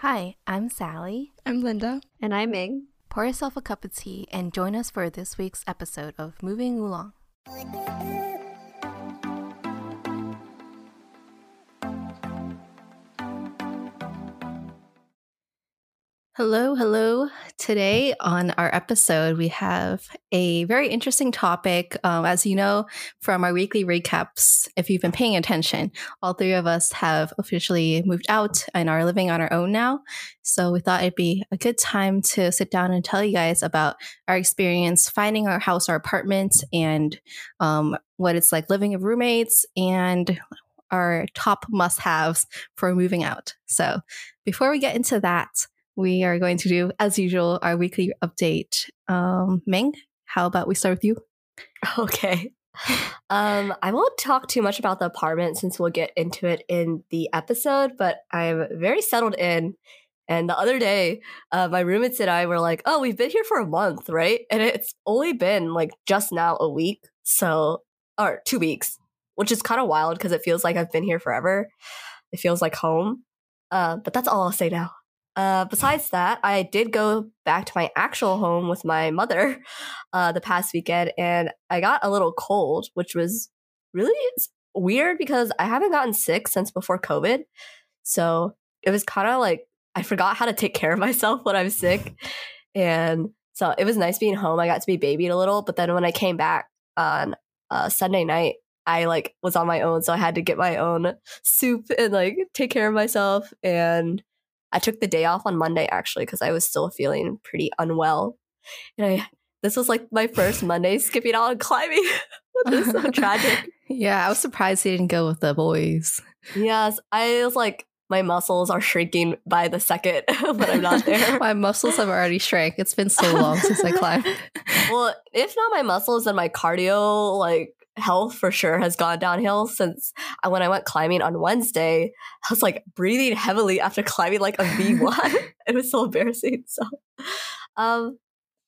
Hi, I'm Sally. I'm Linda. And I'm Ming. Pour yourself a cup of tea and join us for this week's episode of Moving Oolong. Hello, hello. Today on our episode, we have a very interesting topic. Um, as you know from our weekly recaps, if you've been paying attention, all three of us have officially moved out and are living on our own now. So we thought it'd be a good time to sit down and tell you guys about our experience finding our house or apartment and um, what it's like living with roommates and our top must haves for moving out. So before we get into that, we are going to do, as usual, our weekly update. Um, Ming, how about we start with you? Okay. Um, I won't talk too much about the apartment since we'll get into it in the episode, but I'm very settled in. And the other day, uh, my roommates and I were like, oh, we've been here for a month, right? And it's only been like just now a week. So, or two weeks, which is kind of wild because it feels like I've been here forever. It feels like home. Uh, but that's all I'll say now. Uh, besides that, I did go back to my actual home with my mother uh, the past weekend, and I got a little cold, which was really weird because I haven't gotten sick since before COVID. So it was kind of like I forgot how to take care of myself when I'm sick. And so it was nice being home. I got to be babied a little, but then when I came back on uh, Sunday night, I like was on my own, so I had to get my own soup and like take care of myself. And I took the day off on Monday actually because I was still feeling pretty unwell. And I this was like my first Monday skipping out and climbing. this is so tragic. Yeah, I was surprised he didn't go with the boys. Yes, I was like my muscles are shrinking by the second when I'm not there. my muscles have already shrank. It's been so long since I climbed. well, if not my muscles, then my cardio like health for sure has gone downhill since I, when I went climbing on Wednesday. I was like breathing heavily after climbing like a V1. it was so embarrassing. So, um,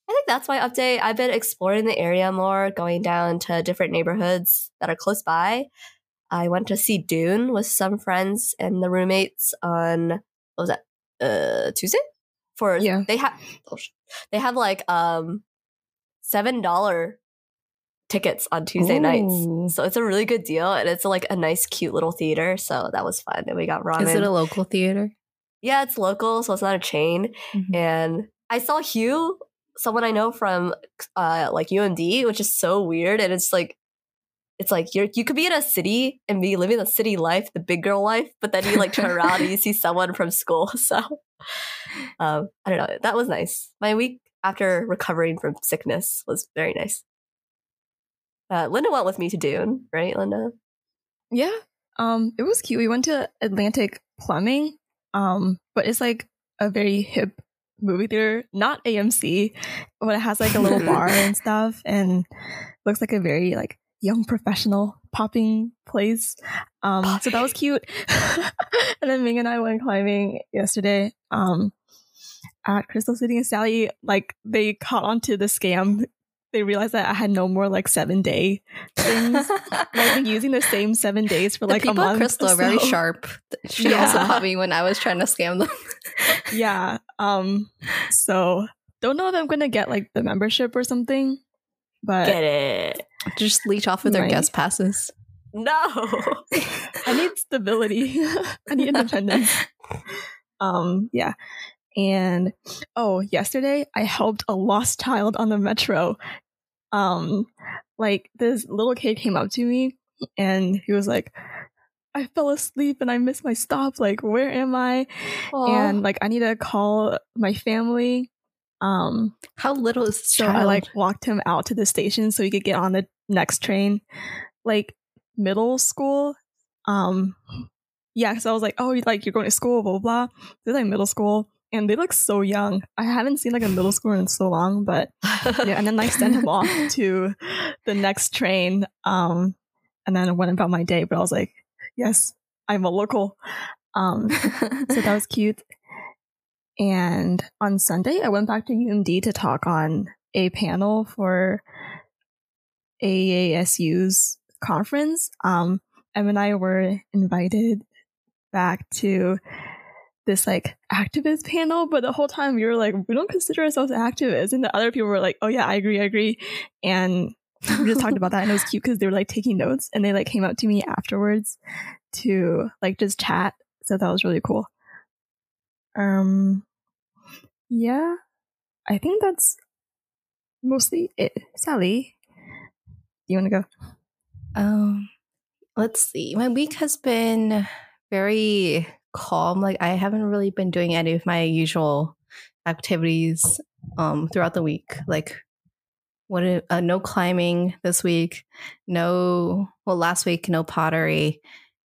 I think that's my update. I've been exploring the area more, going down to different neighborhoods that are close by. I went to see Dune with some friends and the roommates on what was that? Uh, Tuesday. For yeah, they have oh, they have like um seven dollar tickets on Tuesday Ooh. nights. So it's a really good deal and it's like a nice, cute little theater. So that was fun. And we got ramen. Is it a local theater? Yeah, it's local, so it's not a chain. Mm-hmm. And I saw Hugh, someone I know from uh like UMD, which is so weird. And it's like it's like you're you could be in a city and be living the city life, the big girl life, but then you like turn around and you see someone from school. So um, I don't know. That was nice. My week after recovering from sickness was very nice. Uh, Linda went with me to Dune, right, Linda? Yeah. Um, it was cute. We went to Atlantic Plumbing, um, but it's like a very hip movie theater, not AMC, but it has like a little bar and stuff, and looks like a very like young professional popping place. Um, so that was cute. and then Ming and I went climbing yesterday. Um, at Crystal City and Sally, like they caught onto the scam they realized that I had no more like seven day things. I've been using the same seven days for like the people a month. Crystal are very sharp. She yeah. also caught me when I was trying to scam them. yeah. Um. So don't know if I'm gonna get like the membership or something. But get it. Just leech off with right. their guest passes. No. I need stability. I need independence. Um. Yeah. And oh, yesterday I helped a lost child on the metro. Um, like this little kid came up to me and he was like, I fell asleep and I missed my stop. Like, where am I? Aww. And like, I need to call my family. Um, how little is so child? I like walked him out to the station so he could get on the next train. Like middle school. Um, yeah, because I was like, oh, like you're going to school, blah blah. blah. They're like middle school, and they look so young. I haven't seen like a middle schooler in so long, but yeah, and then like sent him off to the next train. Um, and then I went about my day, but I was like, yes, I'm a local. Um, so that was cute. And on Sunday, I went back to UMD to talk on a panel for AASU's conference. Um, Em and I were invited back to this like activist panel, but the whole time we were like, we don't consider ourselves activists. And the other people were like, oh yeah, I agree, I agree. And we just talked about that and it was cute because they were like taking notes and they like came up to me afterwards to like just chat. So that was really cool. Um, yeah, I think that's mostly it. Sally, you want to go? Um, let's see. My week has been very calm. Like I haven't really been doing any of my usual activities um throughout the week. Like what uh, no climbing this week, no well last week no pottery,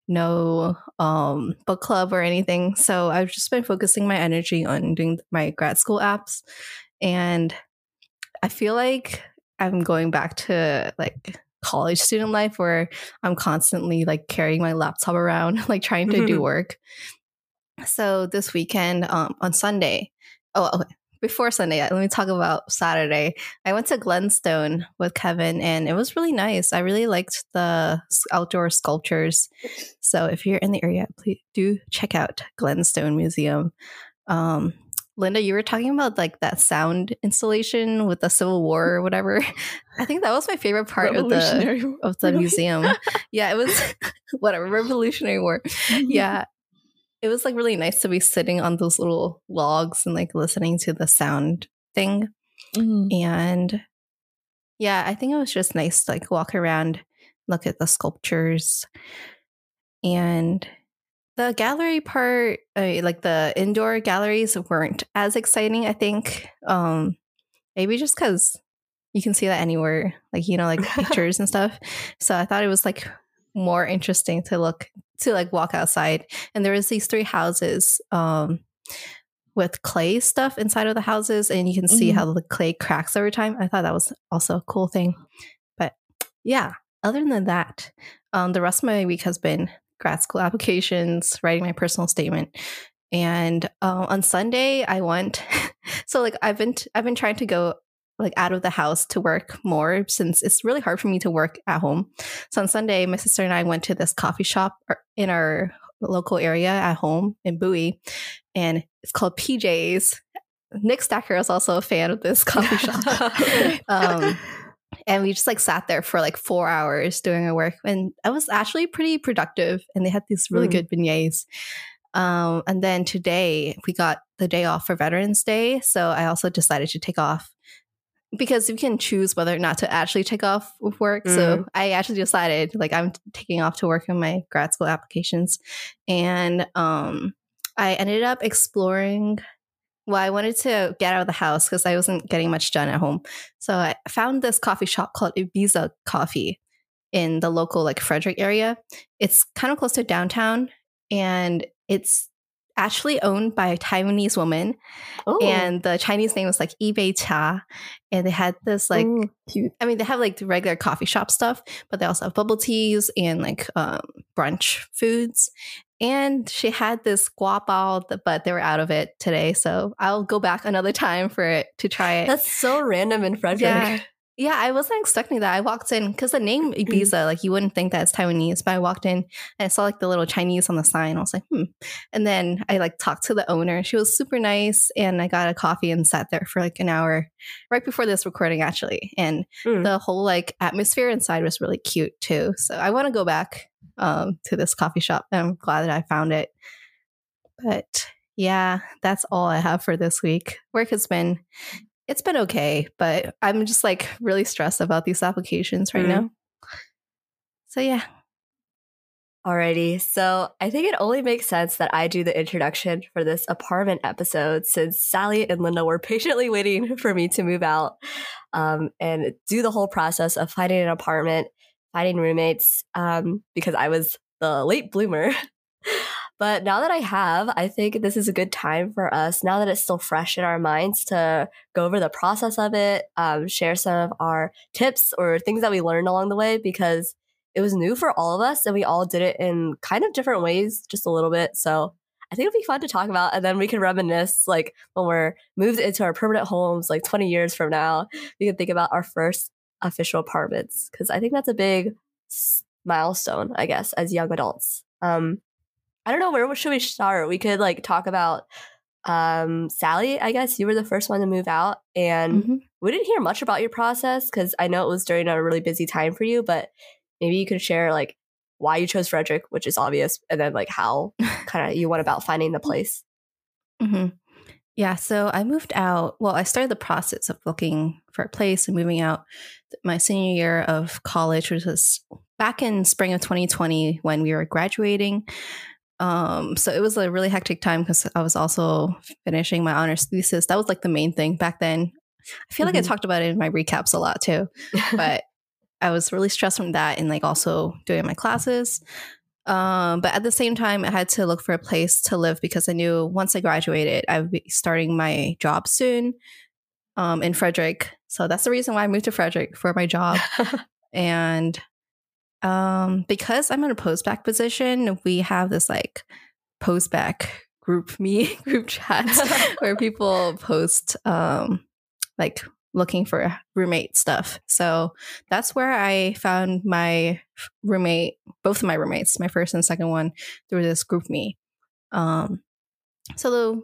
no um book club or anything. So I've just been focusing my energy on doing my grad school apps and I feel like I'm going back to like college student life where I'm constantly like carrying my laptop around, like trying to do work. So this weekend, um, on Sunday, oh, okay, before Sunday, let me talk about Saturday. I went to Glenstone with Kevin and it was really nice. I really liked the outdoor sculptures. So if you're in the area, please do check out Glenstone Museum. Um, Linda, you were talking about like that sound installation with the Civil War or whatever. I think that was my favorite part of the of the really? museum. yeah, it was whatever Revolutionary War. Yeah, it was like really nice to be sitting on those little logs and like listening to the sound thing. Mm-hmm. And yeah, I think it was just nice to like walk around, look at the sculptures, and the gallery part, uh, like the indoor galleries, weren't as exciting. I think um, maybe just because you can see that anywhere, like you know, like pictures and stuff. So I thought it was like more interesting to look to like walk outside. And there was these three houses um, with clay stuff inside of the houses, and you can see mm-hmm. how the clay cracks over time. I thought that was also a cool thing. But yeah, other than that, um, the rest of my week has been grad school applications, writing my personal statement. And uh, on Sunday, I went. so like I've been t- I've been trying to go like out of the house to work more since it's really hard for me to work at home. So on Sunday, my sister and I went to this coffee shop in our local area at home in Bowie, and it's called PJ's. Nick Stacker is also a fan of this coffee shop. um, and we just like sat there for like four hours doing our work and I was actually pretty productive and they had these really mm. good beignets um, and then today we got the day off for veterans day so i also decided to take off because you can choose whether or not to actually take off with work. Mm. So I actually decided like I'm taking off to work on my grad school applications. And um, I ended up exploring well, I wanted to get out of the house because I wasn't getting much done at home. So I found this coffee shop called Ibiza Coffee in the local like Frederick area. It's kind of close to downtown and it's actually owned by a Taiwanese woman. Ooh. And the Chinese name was like Ibei Cha. And they had this like Ooh, cute. I mean, they have like the regular coffee shop stuff, but they also have bubble teas and like um, brunch foods. And she had this gua bao, but they were out of it today. So I'll go back another time for it to try it. That's so random in Frederick. Yeah. Yeah, I wasn't expecting that. I walked in because the name Ibiza, like you wouldn't think that it's Taiwanese, but I walked in and I saw like the little Chinese on the sign. I was like, hmm. And then I like talked to the owner. She was super nice, and I got a coffee and sat there for like an hour right before this recording, actually. And mm. the whole like atmosphere inside was really cute too. So I want to go back um, to this coffee shop, I'm glad that I found it. But yeah, that's all I have for this week. Work has been it's been okay, but I'm just like really stressed about these applications right mm now. So yeah. Alrighty. So I think it only makes sense that I do the introduction for this apartment episode since Sally and Linda were patiently waiting for me to move out um, and do the whole process of finding an apartment, finding roommates, um, because I was the late bloomer. But now that I have, I think this is a good time for us, now that it's still fresh in our minds, to go over the process of it, um, share some of our tips or things that we learned along the way because it was new for all of us and we all did it in kind of different ways, just a little bit. So I think it'll be fun to talk about. And then we can reminisce, like when we're moved into our permanent homes, like 20 years from now, we can think about our first official apartments because I think that's a big milestone, I guess, as young adults. Um, I don't know where should we start. We could like talk about um Sally. I guess you were the first one to move out, and Mhm. we didn't hear much about your process because I know it was during a really busy time for you. But maybe you could share like why you chose Frederick, which is obvious, and then like how kind of you went about finding the place. hmm Yeah, so I moved out. Well, I started the process of looking for a place and moving out my senior year of college, which was back in spring of 2020 when we were graduating. Um, so it was a really hectic time because I was also finishing my honors thesis. That was like the main thing back then. I feel like I Mhm. talked about it in my recaps a lot too but I was really stressed from that and like also doing my classes. Um, but at the same time, I had to look for a place to live because I knew once I graduated, I would be starting my job soon um, in Frederick. So that's the reason why I moved to Frederick for my job. and um, because I'm in a postbac position, we have this like postbac group me group chat where people post um, like looking for roommate stuff. So that's where I found my roommate, both of my roommates, my first and second one, through this GroupMe. Um, so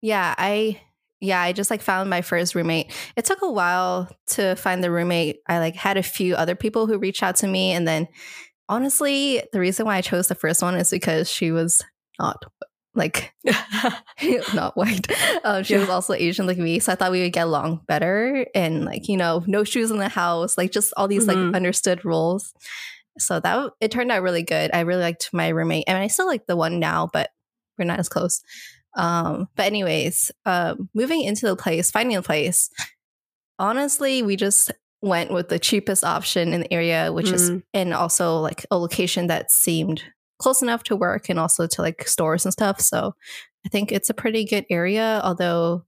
yeah, I yeah, I just like found my first roommate. It took a while to find the roommate. I like had a few other people who reached out to me, and then honestly, the reason why I chose the first one is because she was not like not white. Um, she was also Asian like me, so I thought we would get along better. And like you know, no shoes in the house, like just all these Mhm. like understood rules. So that it turned out really good. I really liked my roommate, I and I still like the one now, but we're not as close. Um, but anyways, um, moving into the place, finding a place. Honestly, we just went with the cheapest option in the area, which is Mm. and also like a location that seemed close enough to work and also to like stores and stuff. So I think it's a pretty good area. Although,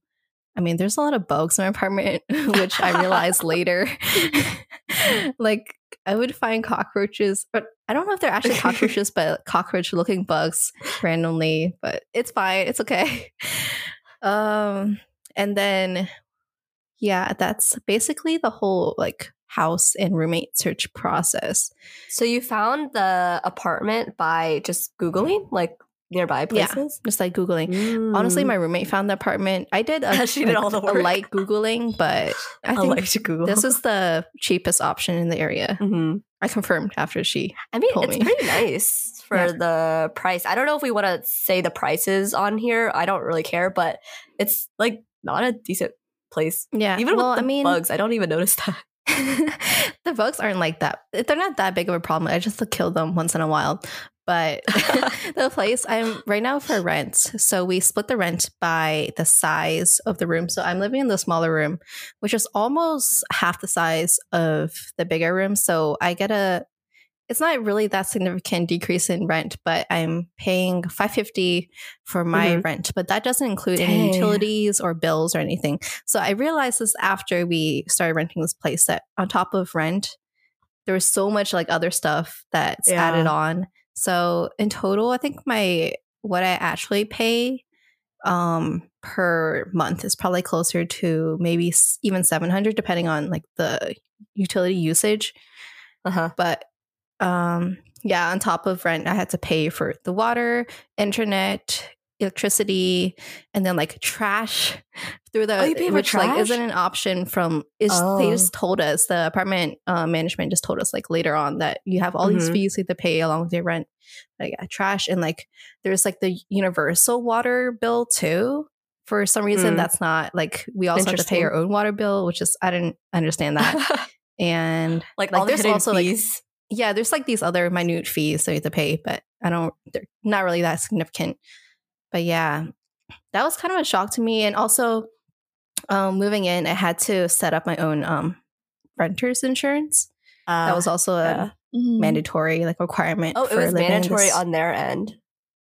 I mean, there's a lot of bugs in my apartment, which I realized later. like I would find cockroaches, but I don't know if they're actually cockroaches, but cockroach looking bugs randomly. But it's fine. It's okay. Um, and then yeah, that's basically the whole like house and roommate search process. so you found the apartment by just googling like nearby places? Yeah. Just like googling. Honestly, Mm. my roommate found the apartment. I did a, She did all the work. light googling, but I I think like to Google. this is the cheapest option in the area. Mhm. I confirmed after she. I mean, told it's me. pretty nice for Yeah. the price. I don't know if we want to say the prices on here. I don't really care, but it's like not a decent place. Yeah, Even well, with the I mean, bugs, I don't even notice that. the bugs aren't like that. They're not that big of a problem. I just kill them once in a while. But the place I'm right now for rent. So we split the rent by the size of the room. So I'm living in the smaller room, which is almost half the size of the bigger room. So I get a it's not really that significant decrease in rent, but I'm paying 550 for my Mhm. rent, but that doesn't include any utilities or bills or anything. So I realized this after we started renting this place that on top of rent, there was so much like other stuff that's Yeah. added on. So in total, I think my what I actually pay um per month is probably closer to maybe even 700 depending on like the utility usage Uh-huh. but um yeah on top of rent i had to pay for the water internet electricity and then like trash through the Oh, you pay for which like isn't an option from is they Oh. just told us the apartment uh, management just told us like later on that you have all these Mhm. fees you have to pay along with your rent like yeah, trash and like there's like the universal water bill too for some reason Mm. that's not like we also have to pay our own water bill which is i didn't understand that and like, Like, there's also, like, yeah, there's like these other minute fees that you have to pay, but I don't, they're not really that significant. But yeah, that was kind of a shock to me. And also, um, moving in, I had to set up my own um, renter's insurance. that Uh, was also yeah. a mandatory like requirement. oh, it was mandatory this- on their end.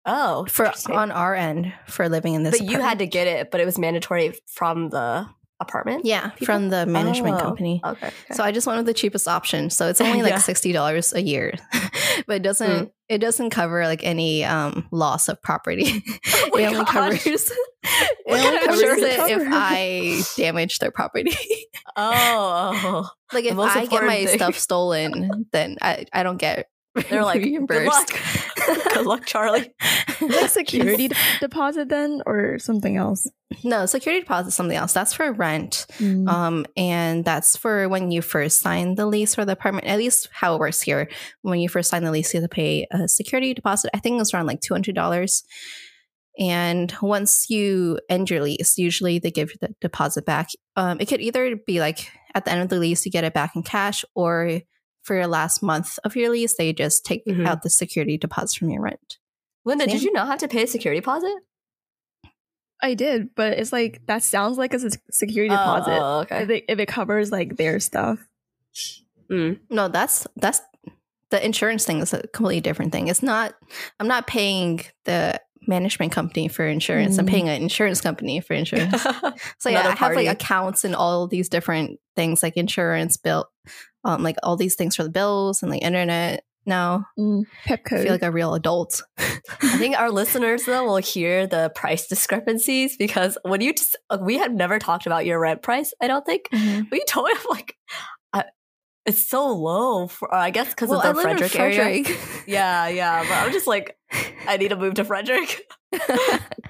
Oh, for on our end for living in this. but you had to get it, but it was mandatory from the apartment. yeah, people? from the management Oh, company. Okay. okay. So I just went with the cheapest option. So it's only like Yeah. sixty dollars a year, but it doesn't it doesn't cover like any um loss of property. Oh it only gosh. covers What covers it if? I damage their property. oh, like if I get my thing. stuff stolen, then I, I don't get They're like, good luck. reimbursed. good luck, Charlie. like security de- deposit then, or something else? No, security deposit is something else. That's for rent. Mm. Um, and that's for when you first sign the lease for the apartment. At least how it works here. When you first sign the lease, you have to pay a security deposit. I think it was around like two hundred dollars. And once you end your lease, usually they give you the deposit back. Um, it could either be like at the end of the lease, you get it back in cash, or for your last month of your lease, they just take Mhm. out the security deposit from your rent. Linda, Same. did you not have to pay a security deposit? I did, but it's like that sounds like a security deposit. Oh, If, okay. it, if it covers like their stuff. Mm. No, that's that's the insurance thing is a completely different thing. It's not I'm not paying the management company for insurance. I'm Mm. paying an insurance company for insurance. So yeah, I have like accounts and all these different things like insurance, bill, um, like all these things for the bills and like internet. Now Mm. Pep I feel like a real adult. I think our listeners though will hear the price discrepancies because when you just we had never talked about your rent price. I don't think, Mhm. but you told me like, it's so low for I guess because Well, of the in Frederick, area. Yeah, yeah. But I'm just like, I need to move to Frederick.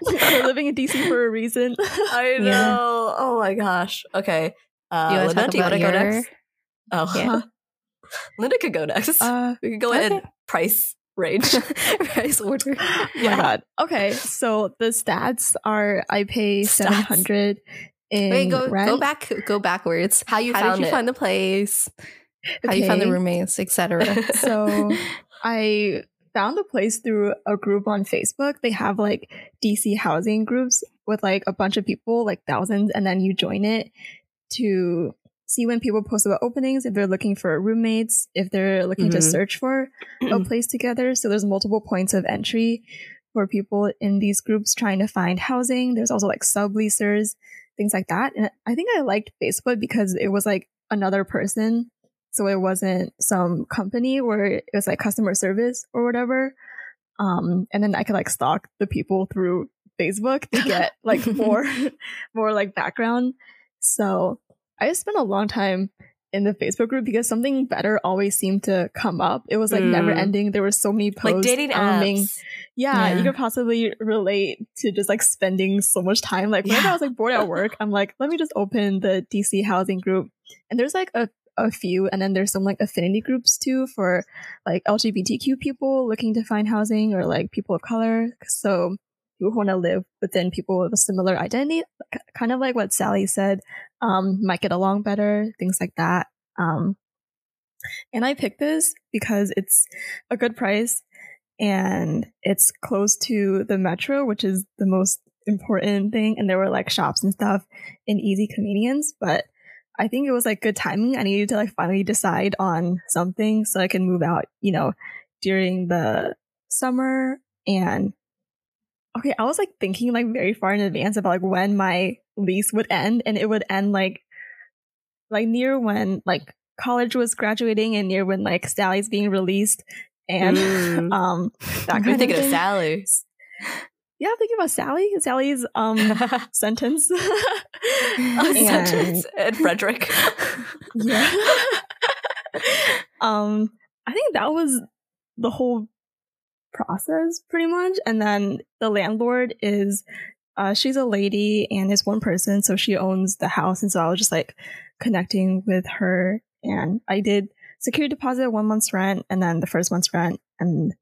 We're living in DC for a reason. I know. Yeah. Oh my gosh. Okay. Uh, you Linda, do you want to go next? Oh, Yeah. Linda could go next. uh, we could go okay. in price range. price order. Oh Yeah. my god. Okay, so the stats are I pay seven hundred in Wait, go rent. go back, go backwards. How you How found did you it? find the place? How you found the roommates, etc. So I found the place through a group on Facebook. They have like DC housing groups with like a bunch of people, like thousands, and then you join it to see when people post about openings, if they're looking for roommates, if they're looking to Mhm. search for a place together. So there's multiple points of entry for people in these groups trying to find housing. There's also like subleasers, things like that. And I think I liked Facebook because it was like another person. So it wasn't some company where it was like customer service or whatever. Um, and then I could like stalk the people through Facebook to get like more, more like background. So I just spent a long time in the Facebook group because something better always seemed to come up. It was like never Mm. ending. There were so many posts. like dating um, apps. yeah, Yeah. you could possibly relate to just like spending so much time. Like whenever I was like bored at work, I'm like, let me just open the DC housing group. And there's like a, a few, and then there's some like affinity groups too for like LGBTQ people looking to find housing or like people of color. So who want to live within people with a similar identity, kind of like what Sally said, um, might get along better, things like that. Um, and I picked this because it's a good price and it's close to the metro, which is the most important thing. And there were like shops and stuff in easy convenience, but I think it was like good timing. I needed to like finally decide on something so I can move out, you know, during the summer. And okay, I was like thinking like very far in advance about like when my lease would end, and it would end like like near when like college was graduating and near when like Sally's being released and Mm. um that I'm kind thinking of of thing. Sally. Yeah, I'm thinking about Sally. Sally's um sentence. And- sentence and Frederick. yeah. um, I think that was the whole process pretty much. And then the landlord is uh she's a lady and is one person, so she owns the house. And so I was just like connecting with her and I did security deposit one month's rent and then the first month's rent and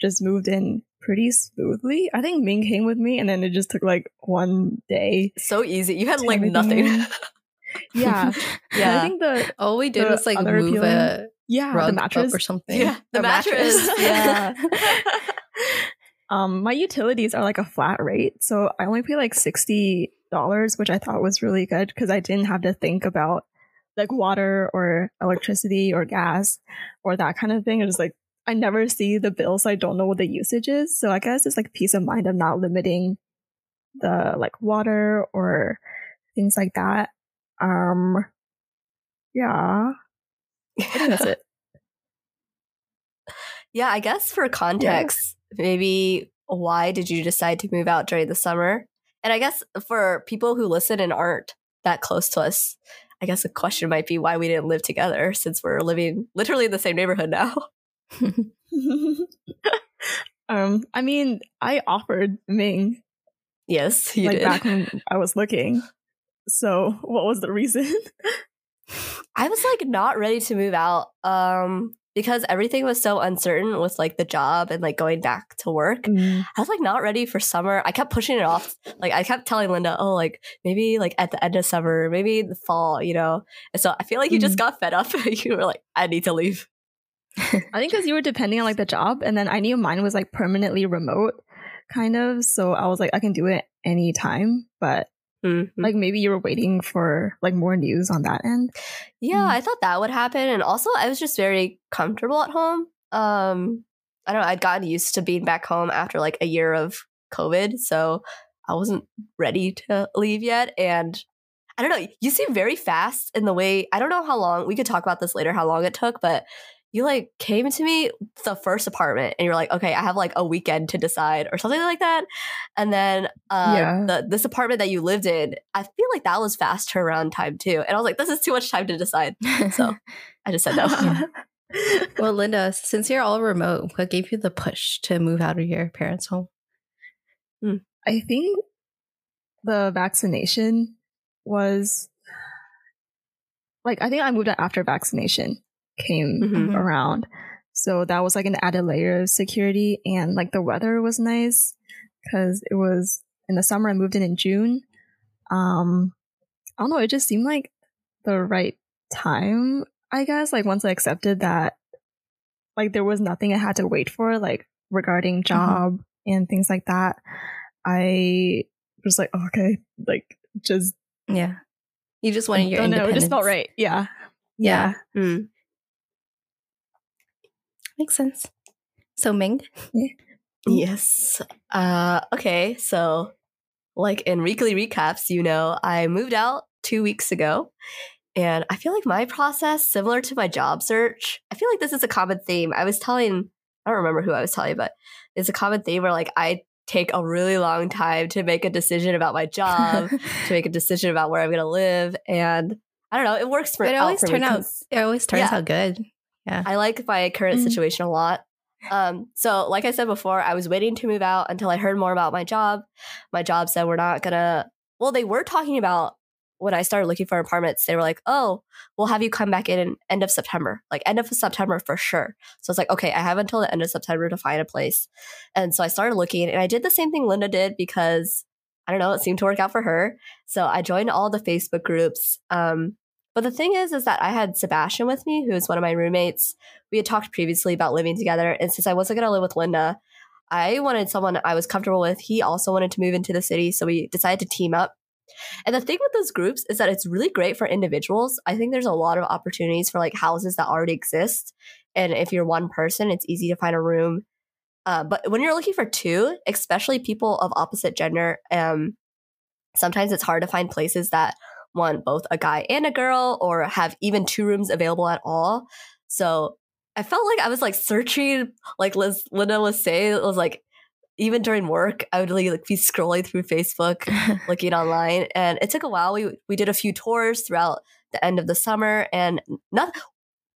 just moved in pretty smoothly. I think Ming came with me and then it just took like one day. so easy. You had like nothing. in. Yeah. And I yeah. think the All we did was like move appealing- a yeah, rug the mattress up or something. Yeah, the A mattress. Yeah. Um, my utilities are like a flat rate, so I only pay like sixty dollars, which I thought was really good because I didn't have to think about like water or electricity or gas or that kind of thing. It was like I never see the bill, so I don't know what the usage is. So I guess it's like peace of mind of not limiting the like water or things like that. Um, yeah, that's it. Yeah, I guess for context, maybe why did you decide to move out during the summer? And I guess for people who listen and aren't that close to us, I guess the question might be why we didn't live together since we're living literally in the same neighborhood now. um, I mean, I offered Ming yes, you like did. back when I was looking. So, what was the reason? I was like not ready to move out um because everything was so uncertain with like the job and like going back to work. Mm, I was like not ready for summer. I kept pushing it off. Like I kept telling Linda, "Oh, like maybe like at the end of summer, maybe the fall, you know." And so I feel like you just Mhm. got fed up. you were like, "I need to leave." I think because you were depending on like the job, and then I knew mine was like permanently remote, kind of. So I was like, I can do it anytime. But Mhm. like maybe you were waiting for like more news on that end. Yeah, Mm. I thought that would happen. And also, I was just very comfortable at home. Um, I don't know, I'd gotten used to being back home after like a year of COVID. So I wasn't ready to leave yet. And I don't know, you seem very fast in the way, I don't know how long, we could talk about this later, how long it took, but you like came to me the first apartment and you're like, okay, I have like a weekend to decide or something like that. And then uh, Yeah. the, this apartment that you lived in, I feel like that was fast turnaround time too. And I was like, this is too much time to decide. So I just said no. well, Linda, since you're all remote, what gave you the push to move out of your parents' home? I think the vaccination was like I think I moved out after vaccination came Mhm. around. So that was like an added layer of security and like the weather was nice cuz it was in the summer I moved in in June. Um I don't know, it just seemed like the right time, I guess, like once I accepted that like there was nothing I had to wait for like regarding job and things like that. I was like, okay, like just Yeah. You just wanted your don't know, it just felt right. Yeah. Yeah. Mm. Makes sense. So Ming? Yes. Uh, okay. So, like in weekly recaps, you know, I moved out two weeks ago. And I feel like my process, similar to my job search, I feel like this is a common theme. I was telling, I don't remember who I was telling, but it's a common theme where like I take a really long time to make a decision about my job, to make a decision about where I'm going to live. And I don't know, it works for it always turns out it always turns Yeah. out good. I like my current Mhm. situation a lot. Um, so like I said before, I was waiting to move out until I heard more about my job. My job said we're not gonna well, they were talking about when I started looking for apartments, they were like, Oh, we'll have you come back in end of September. Like end of September for sure. So it's like, okay, I have until the end of September to find a place. And so I started looking and I did the same thing Linda did because I don't know, it seemed to work out for her. So I joined all the Facebook groups. Um, but the thing is, is that I had Sebastian with me, who is one of my roommates. We had talked previously about living together. And since I wasn't going to live with Linda, I wanted someone I was comfortable with. He also wanted to move into the city. So we decided to team up. And the thing with those groups is that it's really great for individuals. I think there's a lot of opportunities for like houses that already exist. And if you're one person, it's easy to find a room. Uh, but when you're looking for two, especially people of opposite gender, um, sometimes it's hard to find places that want both a guy and a girl or have even two rooms available at all. So I felt like I was like searching, like Liz, Linda was saying, it was like even during work, I would like, like be scrolling through Facebook, looking online, and it took a while. We we did a few tours throughout the end of the summer, and not,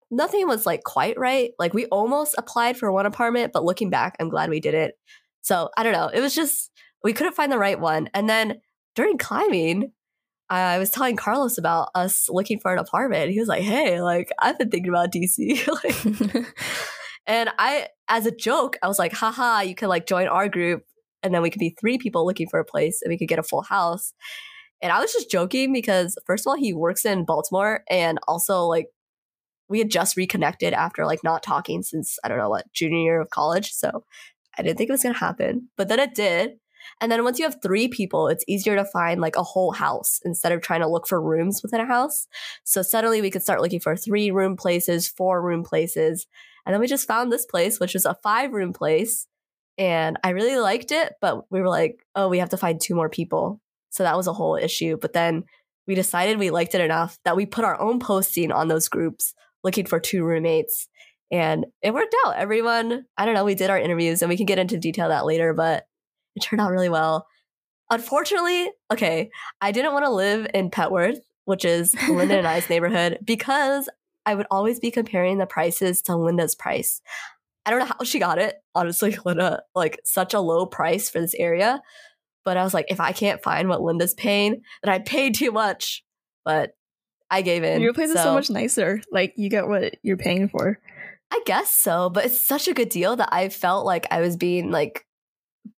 nothing was like quite right. Like we almost applied for one apartment, but looking back, I'm glad we did it. So I don't know. It was just we couldn't find the right one, and then during climbing, I was telling Carlos about us looking for an apartment. He was like, "Hey, like I've been thinking about DC." like, and I, as a joke, I was like, "Haha, you could like join our group, and then we could be three people looking for a place, and we could get a full house." And I was just joking because first of all, he works in Baltimore, and also like we had just reconnected after like not talking since I don't know what junior year of college. So I didn't think it was gonna happen, but then it did. And then once you have three people, it's easier to find like a whole house instead of trying to look for rooms within a house. So suddenly we could start looking for three room places, four room places. And then we just found this place, which was a five room place. And I really liked it, but we were like, oh, we have to find two more people. So that was a whole issue. But then we decided we liked it enough that we put our own posting on those groups looking for two roommates. And it worked out. Everyone, I don't know, we did our interviews and we can get into detail that later, but it turned out really well. Unfortunately, okay, I didn't want to live in Petworth, which is Linda and I's neighborhood, because I would always be comparing the prices to Linda's price. I don't know how she got it, honestly, Linda, like such a low price for this area. But I was like, if I can't find what Linda's paying, then I paid too much. But I gave in. Your place is so much nicer. Like you get what you're paying for. I guess so, but it's such a good deal that I felt like I was being like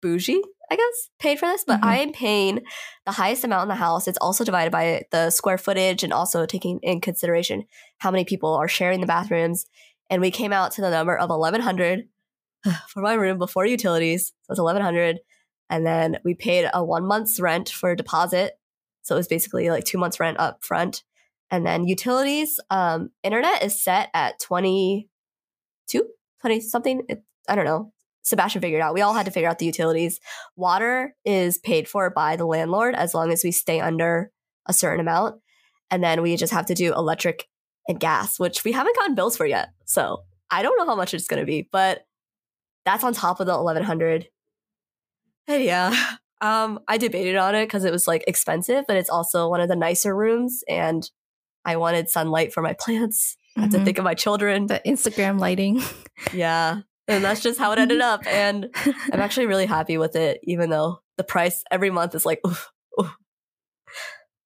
bougie, I guess, paid for this. But Mhm. I am paying the highest amount in the house. It's also divided by the square footage and also taking in consideration how many people are sharing the bathrooms. And we came out to the number of eleven hundred for my room before utilities. So it's eleven hundred. And then we paid a one month's rent for a deposit. So it was basically like two months rent up front. And then utilities, um, internet is set at 22, 20 something. It, I don't know. Sebastian figured out. We all had to figure out the utilities. Water is paid for by the landlord as long as we stay under a certain amount. And then we just have to do electric and gas, which we haven't gotten bills for yet. So I don't know how much it's going to be, but that's on top of the 1100. And yeah, um, I debated on it because it was like expensive, but it's also one of the nicer rooms, and I wanted sunlight for my plants. I had to Mhm. think of my children. the Instagram lighting. Yeah, and that's just how it ended up. And I'm actually really happy with it, even though the price every month is like, oof, oof.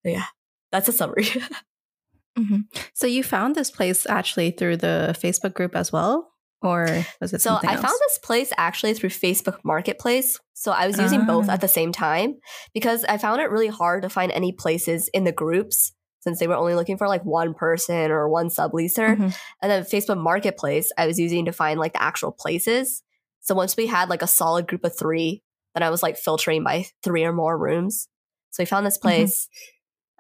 Yeah, that's a summary. Mhm. So you found this place actually through the Facebook group as well, or was it so I else? found this place actually through Facebook Marketplace. So I was using both Ah. at the same time because I found it really hard to find any places in the groups since they were only looking for like one person or one subleaser. Mhm. And then Facebook Marketplace, I was using to find like the actual places. So once we had like a solid group of three, then I was like filtering by three or more rooms. So we found this place.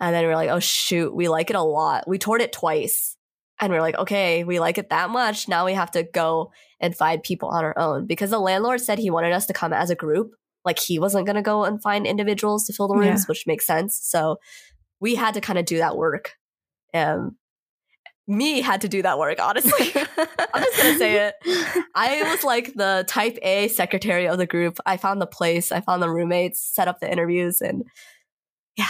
And then we are like, oh, shoot, we like it a lot. We toured it twice. And we are like, okay, we like it that much. Now we have to go and find people on our own because the landlord said he wanted us to come as a group. Like he wasn't going to go and find individuals to fill the rooms, Yeah. which makes sense. So we had to kind of do that work. Um, me had to do that work, honestly. I'm just gonna say it. I was like the type A secretary of the group. I found the place, I found the roommates, set up the interviews, and yeah.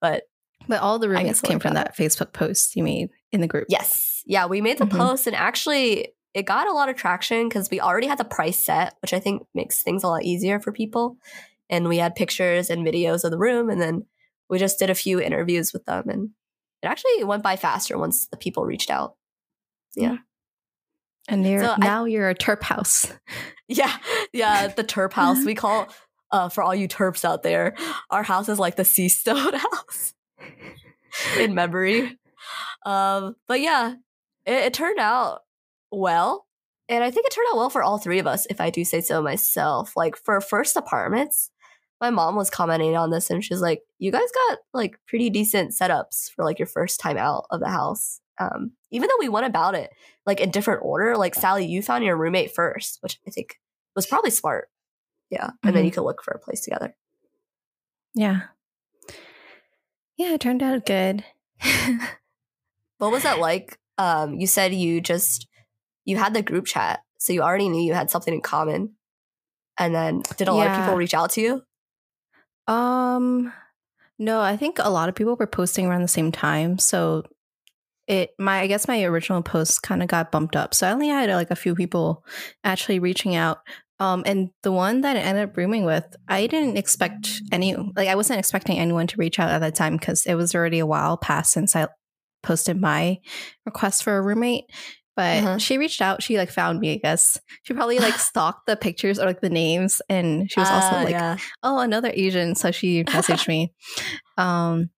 But But all the roommates came from at that Facebook post you made in the group. yes, yeah, we made the Mhm. post, and actually, it got a lot of traction because we already had the price set, which I think makes things a lot easier for people. And we had pictures and videos of the room, and then we just did a few interviews with them, and it actually went by faster once the people reached out. Yeah. And you're, So I- now you're a Terp house. Yeah, yeah, the Terp house. We call uh for all you Terps out there, our house is like the Sea Stone house in memory. Um, but yeah, it, it turned out well, and I think it turned out well for all three of us, if I do say so myself. Like for first apartments, my mom was commenting on this, and she's like, "You guys got like pretty decent setups for like your first time out of the house." Um, even though we went about it like in different order. Like Sally, you found your roommate first, which I think was probably smart. Yeah, and then Mhm. you could look for a place together. Yeah. Yeah, it turned out good. What was that like? Um, you said you just you had the group chat, so you already knew you had something in common. And then did a lot of people reach out to you? Um no, I think a lot of people were posting around the same time. So it my I guess my original post kind of got bumped up. So I only had like a few people actually reaching out. Um and the one that I ended up rooming with, I didn't expect any like I wasn't expecting anyone to reach out at that time because it was already a while past since I posted my request for a roommate. But Uh-huh. she reached out. She like found me, I guess. She probably like stalked the pictures or like the names and she was also Ah, like yeah. oh another asian so she messaged me um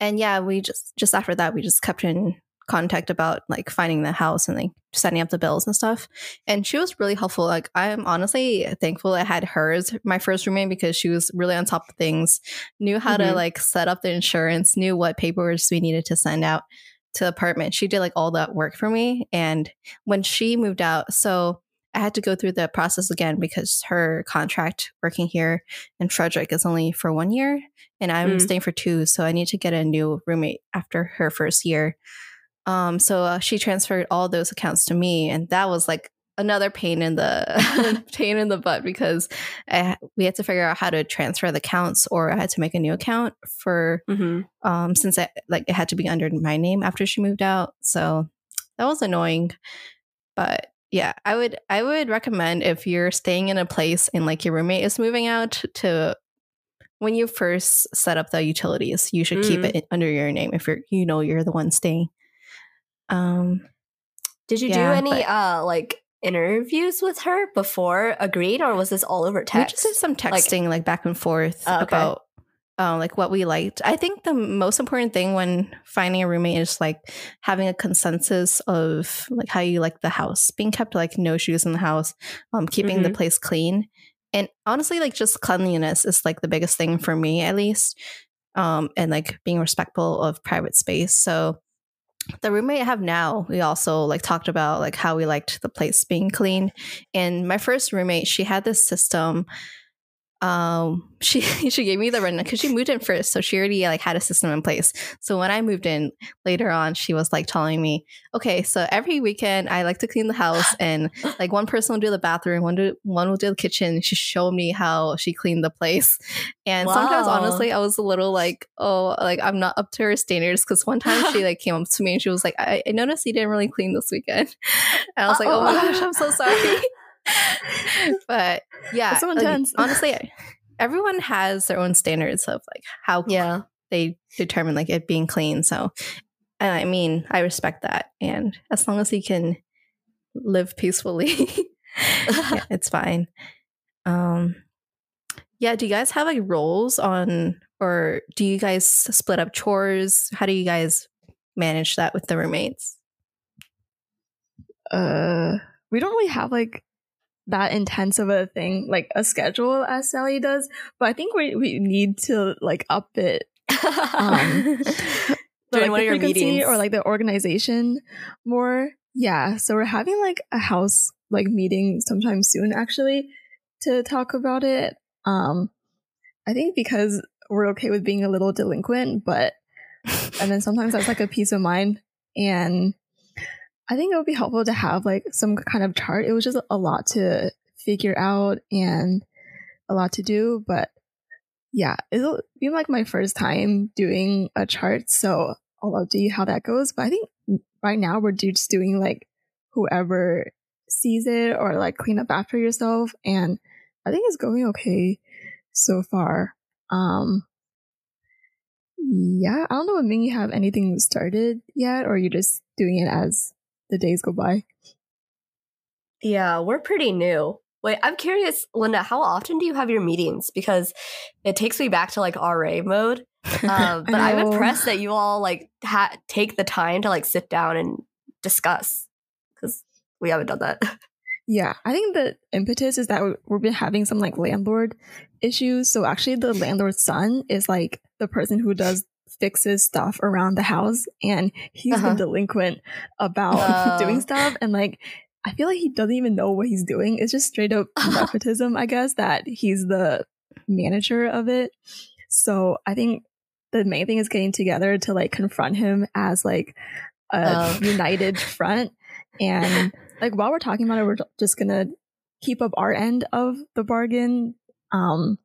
and yeah we just just after that we just kept in contact about like finding the house and like setting up the bills and stuff and she was really helpful like i'm honestly thankful i had hers my first roommate because she was really on top of things knew how to Mhm. like set up the insurance knew what papers we needed to send out to the apartment she did like all that work for me and when she moved out so I had to go through the process again because her contract working here in Frederick is only for one year and I'm Mm. staying for two. So I need to get a new roommate after her first year. Um, so uh, she transferred all those accounts to me, and that was like another pain in the pain in the butt because I, we had to figure out how to transfer the accounts, or I had to make a new account for hmm um, since I, like it had to be under my name after she moved out. So that was annoying, but yeah, I would I would recommend if you're staying in a place and like your roommate is moving out to when you first set up the utilities, you should keep Mm. it under your name if you're you know you're the one staying. Um Did you Yeah, do any but- uh like interviews with her before agreed, or was this all over text? We just did some texting, like, back and forth Oh, okay. about uh, like what we liked. I think the most important thing when finding a roommate is like having a consensus of like how you like the house, being kept like no shoes in the house, um, keeping the Mhm. place clean, and honestly, like just cleanliness is like the biggest thing for me at least, um, and like being respectful of private space. So the roommate I have now, we also like talked about like how we liked the place being clean. And my first roommate, she had this system. Um, she she gave me the run because she moved in first, so she already like had a system in place. So when I moved in later on, she was like telling me, "Okay, so every weekend I like to clean the house, and like one person will do the bathroom, one do one will do the kitchen." She showed me how she cleaned the place, and sometimes honestly, I was a little like, "Oh, like I'm not up to her standards." Because one time she like came up to me and she was like, "I, I noticed you didn't really clean this weekend," and I was like, "Oh my gosh, I'm so sorry." But yeah, That's so like, honestly, everyone has their own standards of like how yeah. they determine like it being clean. So, and I mean, I respect that, and as long as you can live peacefully, yeah, it's fine. Um, yeah. Do you guys have like roles on, or do you guys split up chores? How do you guys manage that with the roommates? uh we don't really have like that intense of a thing like a schedule as Sally does, but I think we we need to like up it um, During like, one of your meetings. or like the organization more. Yeah, so we're having like a house like meeting sometime soon actually to talk about it. Um I think because we're okay with being a little delinquent, but and then sometimes that's like a peace of mind and I think it would be helpful to have like some kind of chart. It was just a lot to figure out and a lot to do, but yeah, it'll be like my first time doing a chart, so I'll update you how that goes. But I think right now we're just doing like whoever sees it or like clean up after yourself, and I think it's going okay so far. Um, yeah, I don't know if Ming, you have anything started yet, or you're just doing it as the days go by. Yeah, we're pretty new. Wait, I'm curious, Linda, how often do you have your meetings? Because it takes me back to like RA mode. Um, but I'm impressed that you all like ha- take the time to like sit down and discuss because we haven't done that. Yeah, I think the impetus is that we've been having some like landlord issues. So actually, the landlord's son is like the person who does fixes stuff around the house, and he's Uh-huh. been delinquent about Oh. doing stuff. And like, I feel like he doesn't even know what he's doing. It's just straight up nepotism, I guess, that he's the manager of it. So I think the main thing is getting together to like confront him as like a Oh. united front and like while we're talking about it, we're just gonna keep up our end of the bargain, um,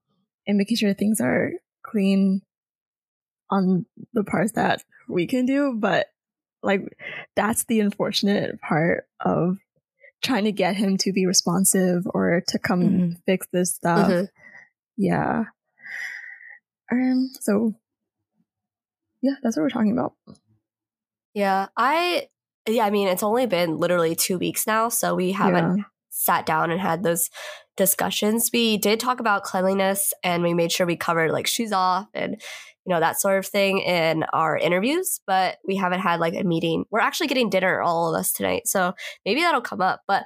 and making sure things are clean on the parts that we can do. But like, that's the unfortunate part of trying to get him to be responsive or to come Mhm. fix this stuff. Mhm. Yeah. Um. So. Yeah, that's what we're talking about. Yeah, I yeah, I mean it's only been literally two weeks now, so we haven't Yeah. sat down and had those discussions. We did talk about cleanliness and we made sure we covered like shoes off and you know that sort of thing in our interviews, but we haven't had like a meeting. We're actually getting dinner all of us tonight. So maybe that'll come up, but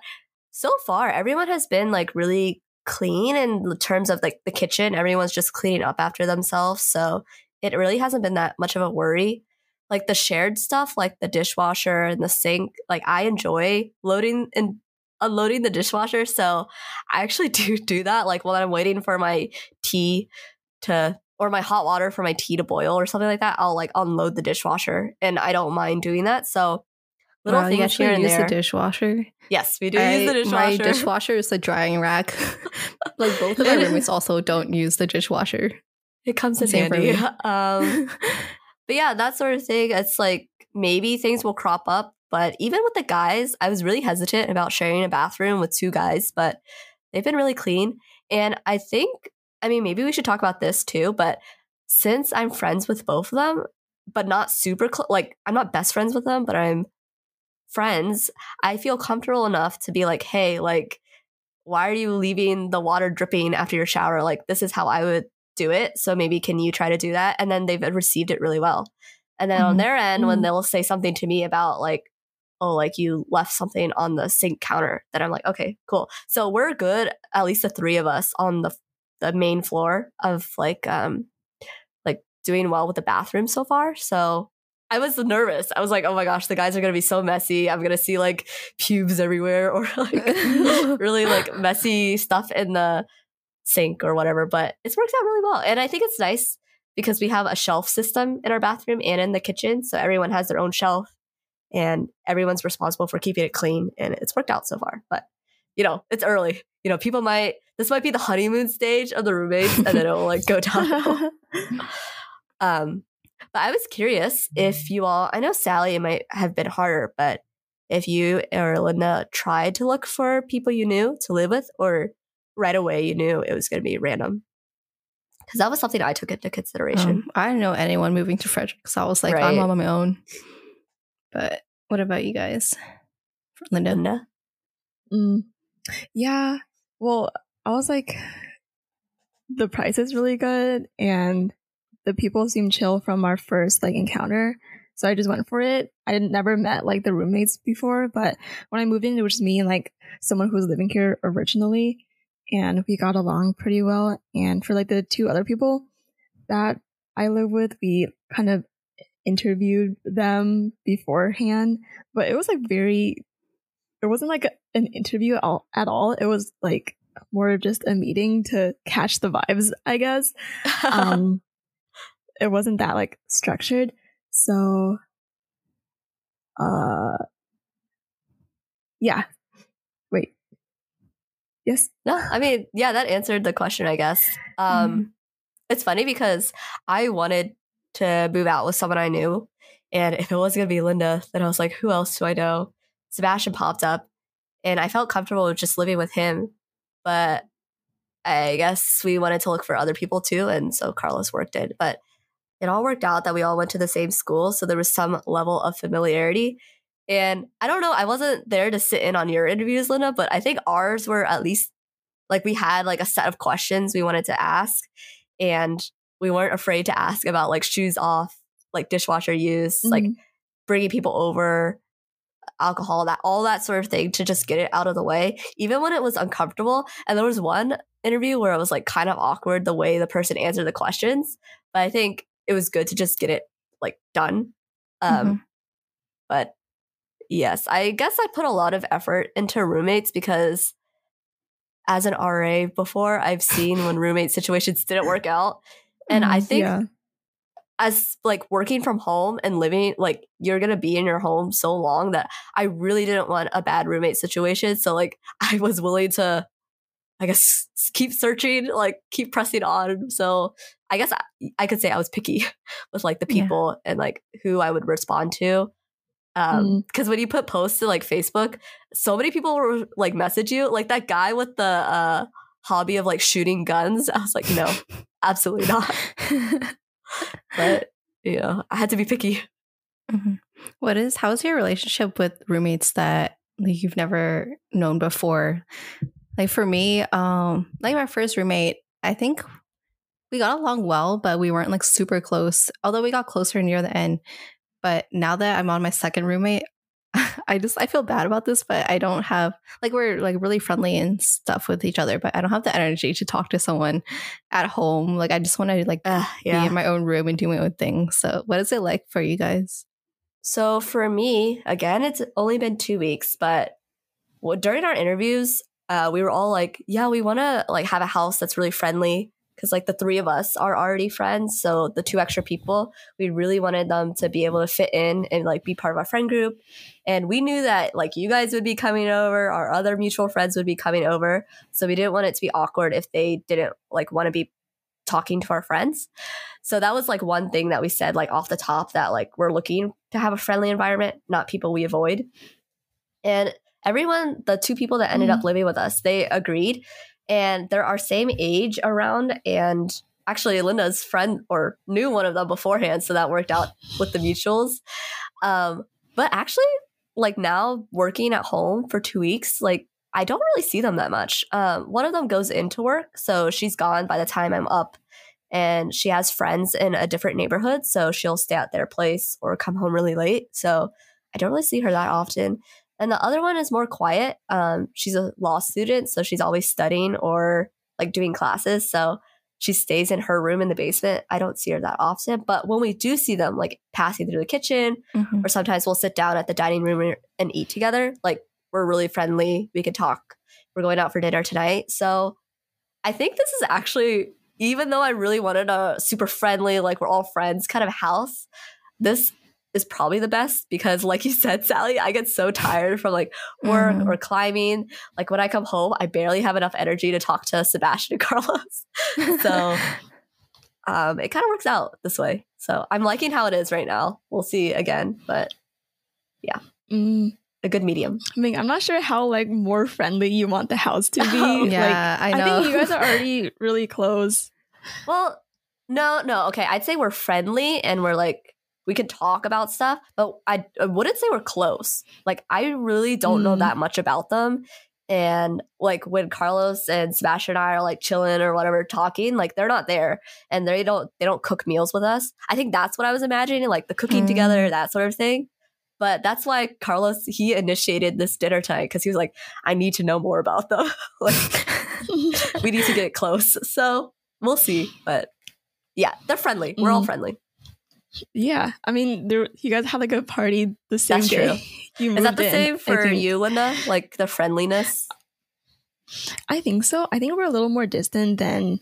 so far everyone has been like really clean in terms of like the kitchen. Everyone's just cleaning up after themselves, so it really hasn't been that much of a worry like the shared stuff like the dishwasher and the sink like i enjoy loading and unloading the dishwasher so i actually do do that like while i'm waiting for my tea to or my hot water for my tea to boil or something like that i'll like unload the dishwasher and i don't mind doing that so little Wow, things actually here and use there the dishwasher. yes we do I- use the dishwasher My dishwasher is the drying rack. like both of my roommates also don't use the dishwasher. it comes in Same for handy um but yeah that sort of thing it's like maybe things will crop up But even with the guys, I was really hesitant about sharing a bathroom with two guys, but they've been really clean. And I think, I mean, maybe we should talk about this too, but since I'm friends with both of them, but not super close, like I'm not best friends with them, but I'm friends, I feel comfortable enough to be like, hey, like, why are you leaving the water dripping after your shower? Like, this is how I would do it. So maybe can you try to do that? And then they've received it really well. And then mm-hmm. on their end, mm-hmm. when they'll say something to me about like, oh, like you left something on the sink counter, that I'm like, okay, cool. So we're good, at least the three of us on the the main floor of like um like doing well with the bathroom so far. So I was nervous. I was like, oh my gosh, the guys are gonna be so messy. I'm gonna see like pubes everywhere or like really like messy stuff in the sink or whatever. But it's worked out really well. And I think it's nice because we have a shelf system in our bathroom and in the kitchen. So everyone has their own shelf and everyone's responsible for keeping it clean. And it's worked out so far. But, you know, it's early. You know, people might, this might be the honeymoon stage of the roommates and then it'll like go down. um, but I was curious if you all, I know Sally, it might have been harder, but if you or Linda tried to look for people you knew to live with, or right away you knew it was going to be random because that was something I took into consideration. Um, I didn't know anyone moving to Frederick, so I was like, right. I'm on my own. But what about you guys, Linda? Linda? Mm, yeah. Well, I was like, the price is really good, and the people seem chill from our first like encounter. So I just went for it. I didn't never met like the roommates before, but when I moved in, it was just me and like someone who was living here originally and we got along pretty well. And for like the two other people that I live with, we kind of interviewed them beforehand, but it was like very, it wasn't like an interview at all. It was like more of just a meeting to catch the vibes, I guess. um, it wasn't that like structured. So, uh, yeah, Wait. Yes. No, I mean, yeah, that answered the question, I guess. Um, mm-hmm. It's funny because I wanted to move out with someone I knew. And if it was going to be Linda, then I was like, who else do I know? Sebastian popped up and I felt comfortable just living with him. But I guess we wanted to look for other people too. And so Carlos worked it. But it all worked out that we all went to the same school. So there was some level of familiarity. And I don't know, I wasn't there to sit in on your interviews, Linda, but I think ours were at least like we had like a set of questions we wanted to ask. And we weren't afraid to ask about like shoes off, like dishwasher use, mm-hmm. like bringing people over, alcohol, that all that sort of thing to just get it out of the way, even when it was uncomfortable. And there was one interview where it was like kind of awkward the way the person answered the questions, but I think it was good to just get it like done. Um, mm-hmm. But yes, I guess I put a lot of effort into roommates because as an RA before, I've seen when roommate situations didn't work out. And I mm, think yeah. As like working from home and living like you're to be in your home so long that I really didn't want a bad roommate situation. So like I was willing to I guess keep searching, like keep pressing on. So I guess I, I could say I was picky with like the people yeah. and like who I would respond to. Um, because mm. when you put posts to like Facebook, so many people were like message you, like that guy with the uh hobby of like shooting guns. I was like, no, absolutely not. But know, I had to be picky. Mm-hmm. What is how's your relationship with roommates that like you've never known before? Like for me, um, like my first roommate, I think we got along well, but we weren't like super close. Although we got closer near the end. But now that I'm on my second roommate, I just I feel bad about this, but I don't have like we're like really friendly and stuff with each other, but I don't have the energy to talk to someone at home. Like I just want to like uh, yeah. be in my own room and do my own thing. So what is it like for you guys? So for me, again, it's only been two weeks, but during our interviews, uh, we were all like, yeah, we want to like have a house that's really friendly because like the three of us are already friends. So the two extra people, we really wanted them to be able to fit in and like be part of our friend group. And we knew that like you guys would be coming over, our other mutual friends would be coming over. So we didn't want it to be awkward if they didn't like want to be talking to our friends. So that was like one thing that we said like off the top that like we're looking to have a friendly environment, not people we avoid. And everyone, the two people that ended Mm. up living with us, they agreed. And they're our same age around. And actually, Linda's friend or knew one of them beforehand. So that worked out with the mutuals. Um, but actually, like now working at home for two weeks, like I don't really see them that much. Um, one of them goes into work. So she's gone by the time I'm up. And she has friends in a different neighborhood. So she'll stay at their place or come home really late. So I don't really see her that often. And the other one is more quiet. Um, she's a law student, so she's always studying or like doing classes. So she stays in her room in the basement. I don't see her that often, but when we do see them, like passing through the kitchen, Mhm. or sometimes we'll sit down at the dining room and eat together. Like we're really friendly. We can talk. We're going out for dinner tonight. So I think this is actually, even though I really wanted a super friendly, like we're all friends kind of house, this is probably the best because like you said sally i get so tired from like work Mhm. or climbing like when i come home i barely have enough energy to talk to sebastian and carlos so um it kind of works out this way so i'm liking how it is right now we'll see again but Mm, a good medium I mean, I'm not sure how like more friendly you want the house to be. Oh, like, yeah, I know. think you guys are already really close. well no no okay i'd say we're friendly and we're like we can talk about stuff but i, I wouldn't say we're close like i really don't know Mm. that much about them and like when carlos and sebastian and i are like chilling or whatever talking like they're not there and they don't they don't cook meals with us i think that's what i was imagining like the cooking Mm. together that sort of thing but that's why carlos he initiated this dinner tonight because he was like i need to know more about them like we need to get close. So we'll see. But yeah, they're friendly. We're all Mhm. friendly. Yeah, I mean, there you guys had like a party the same That's day. true. Is that the in, same for you, Linda? Like the friendliness? I think so. I think we're a little more distant than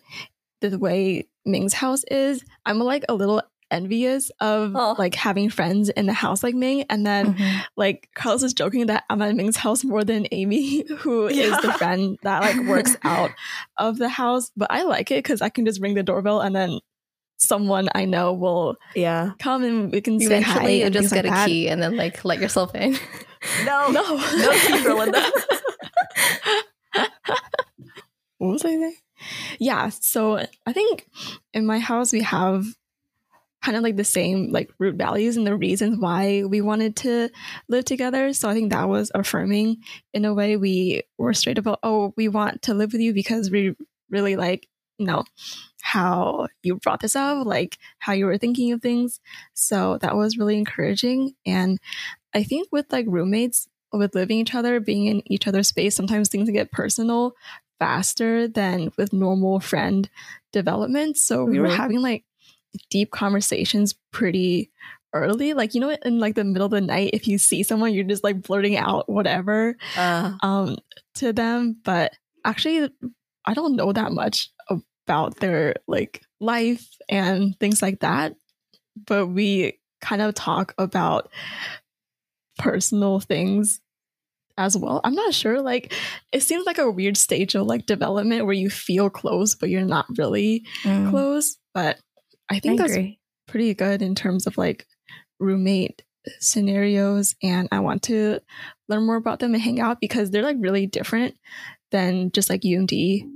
the way Ming's house is. I'm like a little envious of Oh. like having friends in the house like Ming, and then Mhm. like Carlos is joking that I'm at Ming's house more than Amy, who is the friend that like works out of the house. But I like it because I can just ring the doorbell and then someone I know will Yeah. come and we can say hi Eventually, you'll just get like a that. key and then like let yourself in. No. No, No key for Linda. what was I saying? Yeah, so I think in my house we have kind of like the same like root values and the reasons why we wanted to live together. So I think that was affirming in a way. We were straight about, oh, we want to live with you because we really like, you know, how you brought this up, like how you were thinking of things. So that was really encouraging. And I think with like roommates, with living each other, being in each other's space, sometimes things get personal faster than with normal friend development. So we were Mhm. having like deep conversations pretty early. Like, you know, in like the middle of the night, if you see someone, you're just like blurting out whatever Uh, um to them. But actually I don't know that much about their like life and things like that. But we kind of talk about personal things as well. I'm not sure. Like, it seems like a weird stage of like development where you feel close, but you're not really Mm. close. But I I think that's agree. pretty good in terms of like roommate scenarios. And I want to learn more about them and hang out because they're like really different than just like UMD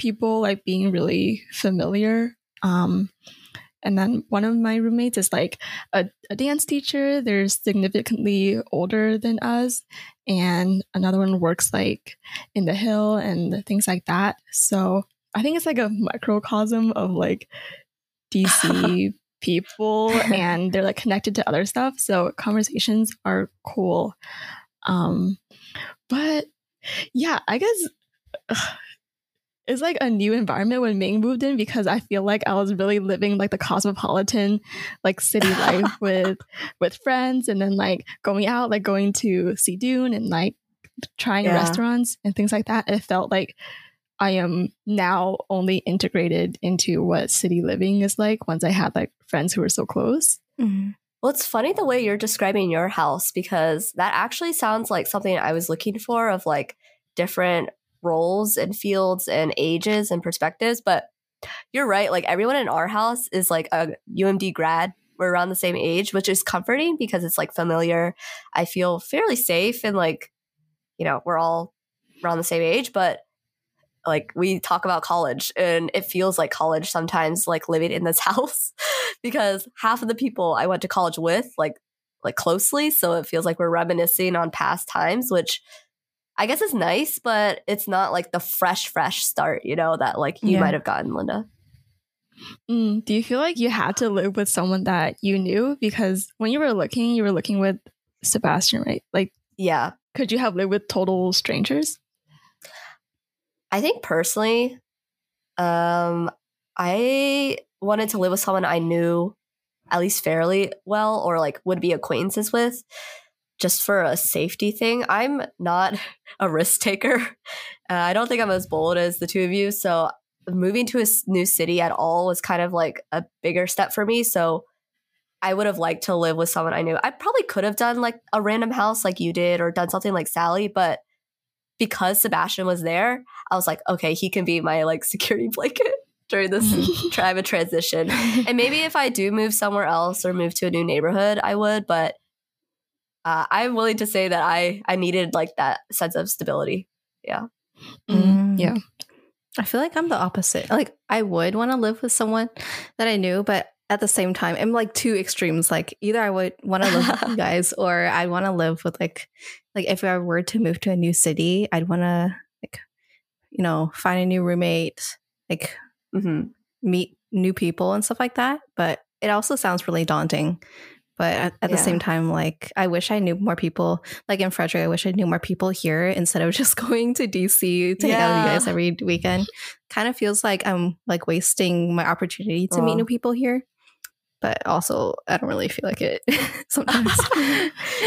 people, like being really familiar. Um, and then one of my roommates is like a, a dance teacher. They're significantly older than us. And another one works like in the hill and things like that. So I think it's like a microcosm of like DC people and they're like connected to other stuff. So conversations are cool. Um, but yeah, I guess ugh, it's like a new environment when Ming moved in because I feel like I was really living like the cosmopolitan like city life with with friends and then like going out, like going to see Dune and like trying Yeah. restaurants and things like that. It felt like I am now only integrated into what city living is like once I had like friends who were so close. Mhm. well, it's funny the way you're describing your house because that actually sounds like something I was looking for of like different roles and fields and ages and perspectives. But you're right. Like everyone in our house is like a UMD grad. We're around the same age, which is comforting because it's like familiar. I feel fairly safe and like, you know, we're all around the same age, but like we talk about college and it feels like college sometimes like living in this house because half of the people I went to college with like like closely so it feels like we're reminiscing on past times which I guess it's nice but it's not like the fresh fresh start you know that like you Yeah. might have gotten Linda Mm, do you feel like you had to live with someone that you knew? Because when you were looking, you were looking with Sebastian, right? Like, yeah could you have lived with total strangers? I think personally, um, I wanted to live with someone I knew at least fairly well or like would be acquaintances with just for a safety thing. I'm not a risk taker. Uh, I don't think I'm as bold as the two of you. So moving to a new city at all was kind of like a bigger step for me. So I would have liked to live with someone I knew. I probably could have done like a random house like you did or done something like Sally, but because Sebastian was there, I was like, okay, he can be my like security blanket during this time of transition. And maybe if I do move somewhere else or move to a new neighborhood, I would. But uh, I'm willing to say that I I needed like that sense of stability. Yeah. Mm, yeah. I feel like I'm the opposite. Like I would want to live with someone that I knew, but at the same time, I'm like two extremes. Like either I would want to live with you guys, or I want to live with like, like if I were to move to a new city, I'd want to like, you know, find a new roommate, like hmm meet new people and stuff like that. But it also sounds really daunting. But at, at the same time, like I wish I knew more people. Like in Frederick, I wish I knew more people here instead of just going to DC to hang out with you Yeah. guys every weekend. Kind of feels like I'm like wasting my opportunity to meet new people here. But also, I don't really feel like it sometimes.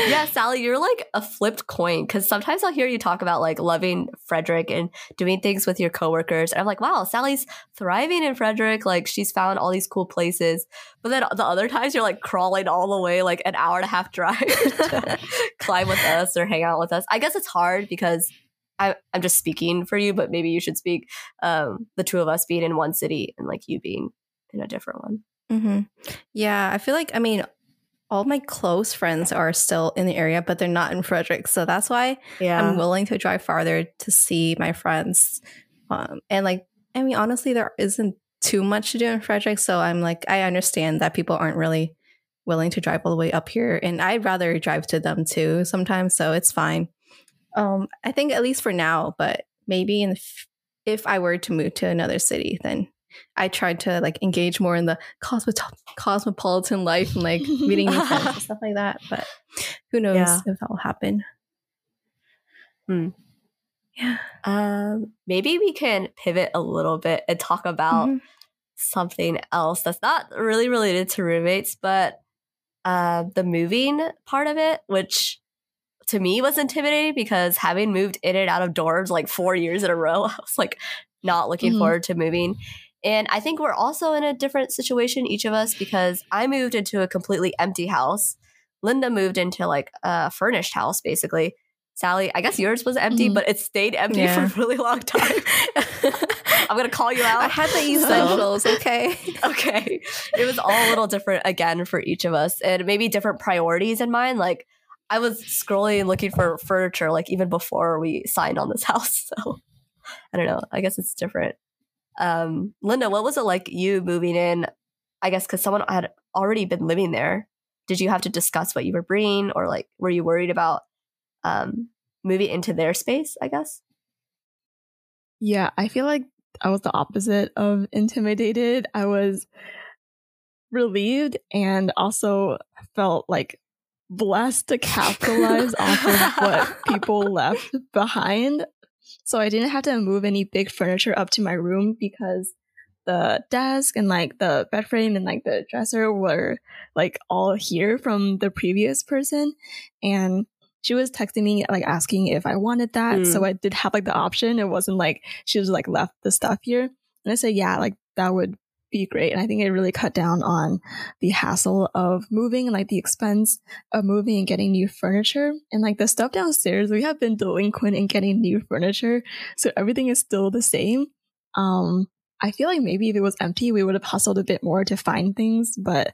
yeah, Sally, you're like a flipped coin because sometimes I'll hear you talk about like loving Frederick and doing things with your coworkers. And I'm like, wow, Sally's thriving in Frederick. Like she's found all these cool places. But then the other times you're like crawling all the way, like an hour and a half drive to climb with us or hang out with us. I guess it's hard because I, I'm just speaking for you, but maybe you should speak. Um, the two of us being in one city and like you being in a different one. Hmm Yeah, I feel like I mean, all my close friends are still in the area, but they're not in Frederick, so that's why Yeah. I'm willing to drive farther to see my friends. Um, and like, I mean, honestly, there isn't too much to do in Frederick, so I'm like, I understand that people aren't really willing to drive all the way up here, and I'd rather drive to them too sometimes, so it's fine. Um, I think at least for now, but maybe in the f- if I were to move to another city, then I tried to like engage more in the cosmo- cosmopolitan life and like meeting new friends and stuff like that. But who knows Yeah. if that will happen? Hmm. Yeah. Um, maybe we can pivot a little bit and talk about Mhm. something else that's not really related to roommates, but uh, the moving part of it, which to me was intimidating because having moved in and out of dorms like four years in a row, I was like not looking Mhm. forward to moving. And I think we're also in a different situation, each of us, because I moved into a completely empty house. Linda moved into like a furnished house, basically. Sally, I guess yours was empty, Mhm. but it stayed empty Yeah. for a really long time. I'm gonna call you out. I had the essentials, okay? okay. It was all a little different again for each of us, and maybe different priorities in mind. Like I was scrolling and looking for furniture, like even before we signed on this house. So I don't know. I guess it's different. Um, Linda, what was it like you moving in? I guess because someone had already been living there. Did you have to discuss what you were bringing, or like were you worried about um, moving into their space? I guess. Yeah, I feel like I was the opposite of intimidated. I was relieved and also felt like blessed to capitalize off of what people left behind. So I didn't have to move any big furniture up to my room because the desk and like the bed frame and like the dresser were like all here from the previous person. And she was texting me like asking if I wanted that. Mm. So I did have like the option. It wasn't like she was like left the stuff here. And I said, yeah, like that would be great. And I think it really cut down on the hassle of moving and like the expense of moving and getting new furniture. And like the stuff downstairs, we have been delinquent in getting new furniture. So everything is still the same. Um, I feel like maybe if it was empty, we would have hustled a bit more to find things, but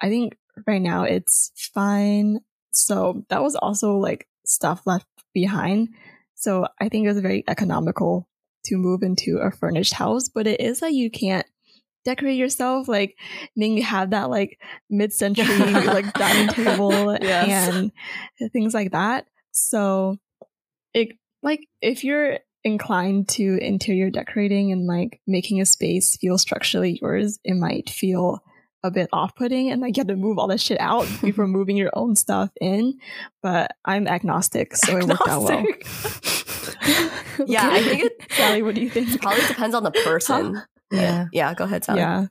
I think right now it's fine. So that was also like stuff left behind. So I think it was very economical to move into a furnished house, but it is like you can't decorate yourself. Like then you have that like mid-century like dining table Yes. and things like that. So it like if you're inclined to interior decorating and like making a space feel structurally yours, it might feel a bit off-putting and like you have to move all that shit out before moving your own stuff in. But I'm agnostic, so it worked out well. Yeah, I think it Sally, what do you think? probably depends on the person. Yeah. Yeah, go ahead, Sally. Yeah.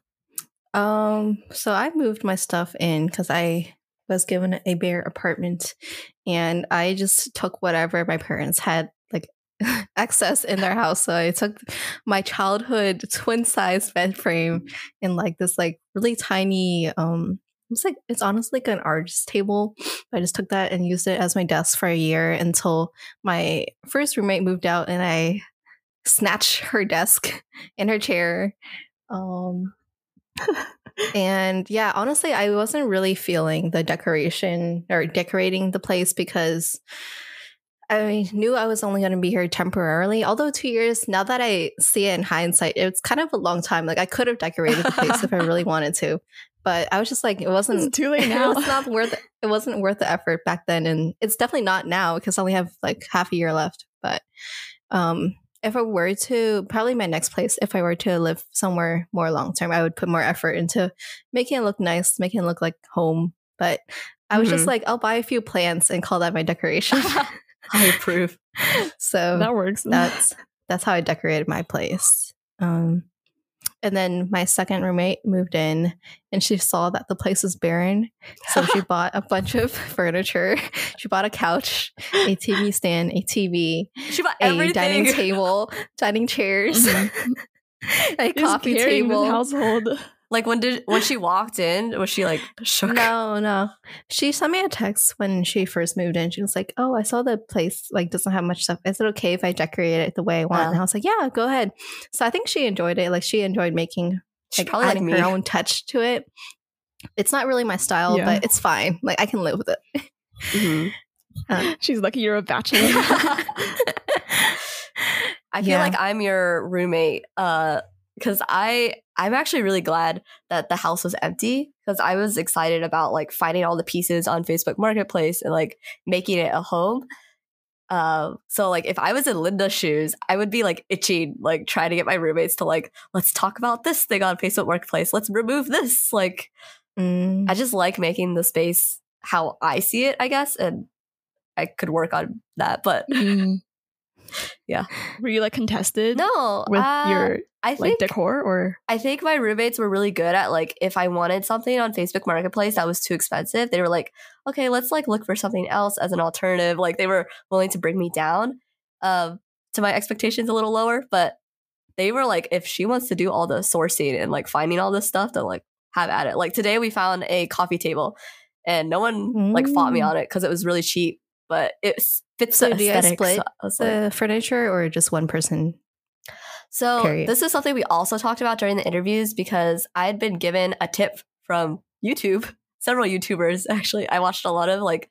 Um, so I moved my stuff in because I was given a bare apartment and I just took whatever my parents had like excess in their house. So I took my childhood twin size bed frame and like this like really tiny um it's like it's honestly like an artist table. I just took that and used it as my desk for a year until my first roommate moved out and I snatched her desk and her chair. Um and yeah, honestly, I wasn't really feeling the decoration or decorating the place because I knew I was only going to be here temporarily. Although two years, now that I see it in hindsight, it's kind of a long time. Like I could have decorated the place if I really wanted to, but I was just like, it wasn't It's too late now. was not worth it wasn't worth the effort back then and it's definitely not now because I only have like half a year left but um if I were to probably my next place if I were to live somewhere more long term I would put more effort into making it look nice making it look like home but I was just Mhm. like I'll buy a few plants and call that my decoration I approve. so that works. that's that's how I decorated my place. Um, and then my second roommate moved in, and she saw that the place was barren, so she bought a bunch of furniture. She bought a couch, a TV stand, a TV, She bought a everything. dining table, dining chairs, Mhm. a Just coffee table. household. Like when did when she walked in, was she like shook? No, no. She sent me a text when she first moved in. She was like, "Oh, I saw the place like doesn't have much stuff. Is it okay if I decorate it the way I want?" Wow. And I was like, "Yeah, go ahead." So I think she enjoyed it. Like she enjoyed making She's like probably like adding me. her own touch to it. It's not really my style, Yeah. but it's fine. Like I can live with it. Mhm. She's lucky you're a bachelor. I feel Yeah. like I'm your roommate uh cuz I I'm actually really glad that the house was empty cuz I was excited about like finding all the pieces on Facebook Marketplace and like making it a home. Um, so like if I was in Linda's shoes, I would be like itching, like trying to get my roommates to like, let's talk about this thing on Facebook Marketplace. Let's remove this. Like Mm. I just like making the space how I see it, I guess, and I could work on that. But Mm. Yeah. Were you like contested no, with uh, your I like think decor or? I think my roommates were really good at like if I wanted something on Facebook Marketplace that was too expensive, they were like, okay, let's like look for something else as an alternative. Like they were willing to bring me down um, to my expectations a little lower, but they were like, if she wants to do all the sourcing and like finding all this stuff, then like have at it. Like today we found a coffee table and no one like fought me Mm. on it because it was really cheap, but it fits So the do you guys split I like- the furniture or just one person? So Period. this is something we also talked about during the interviews because I had been given a tip from YouTube, several YouTubers actually. I watched a lot of like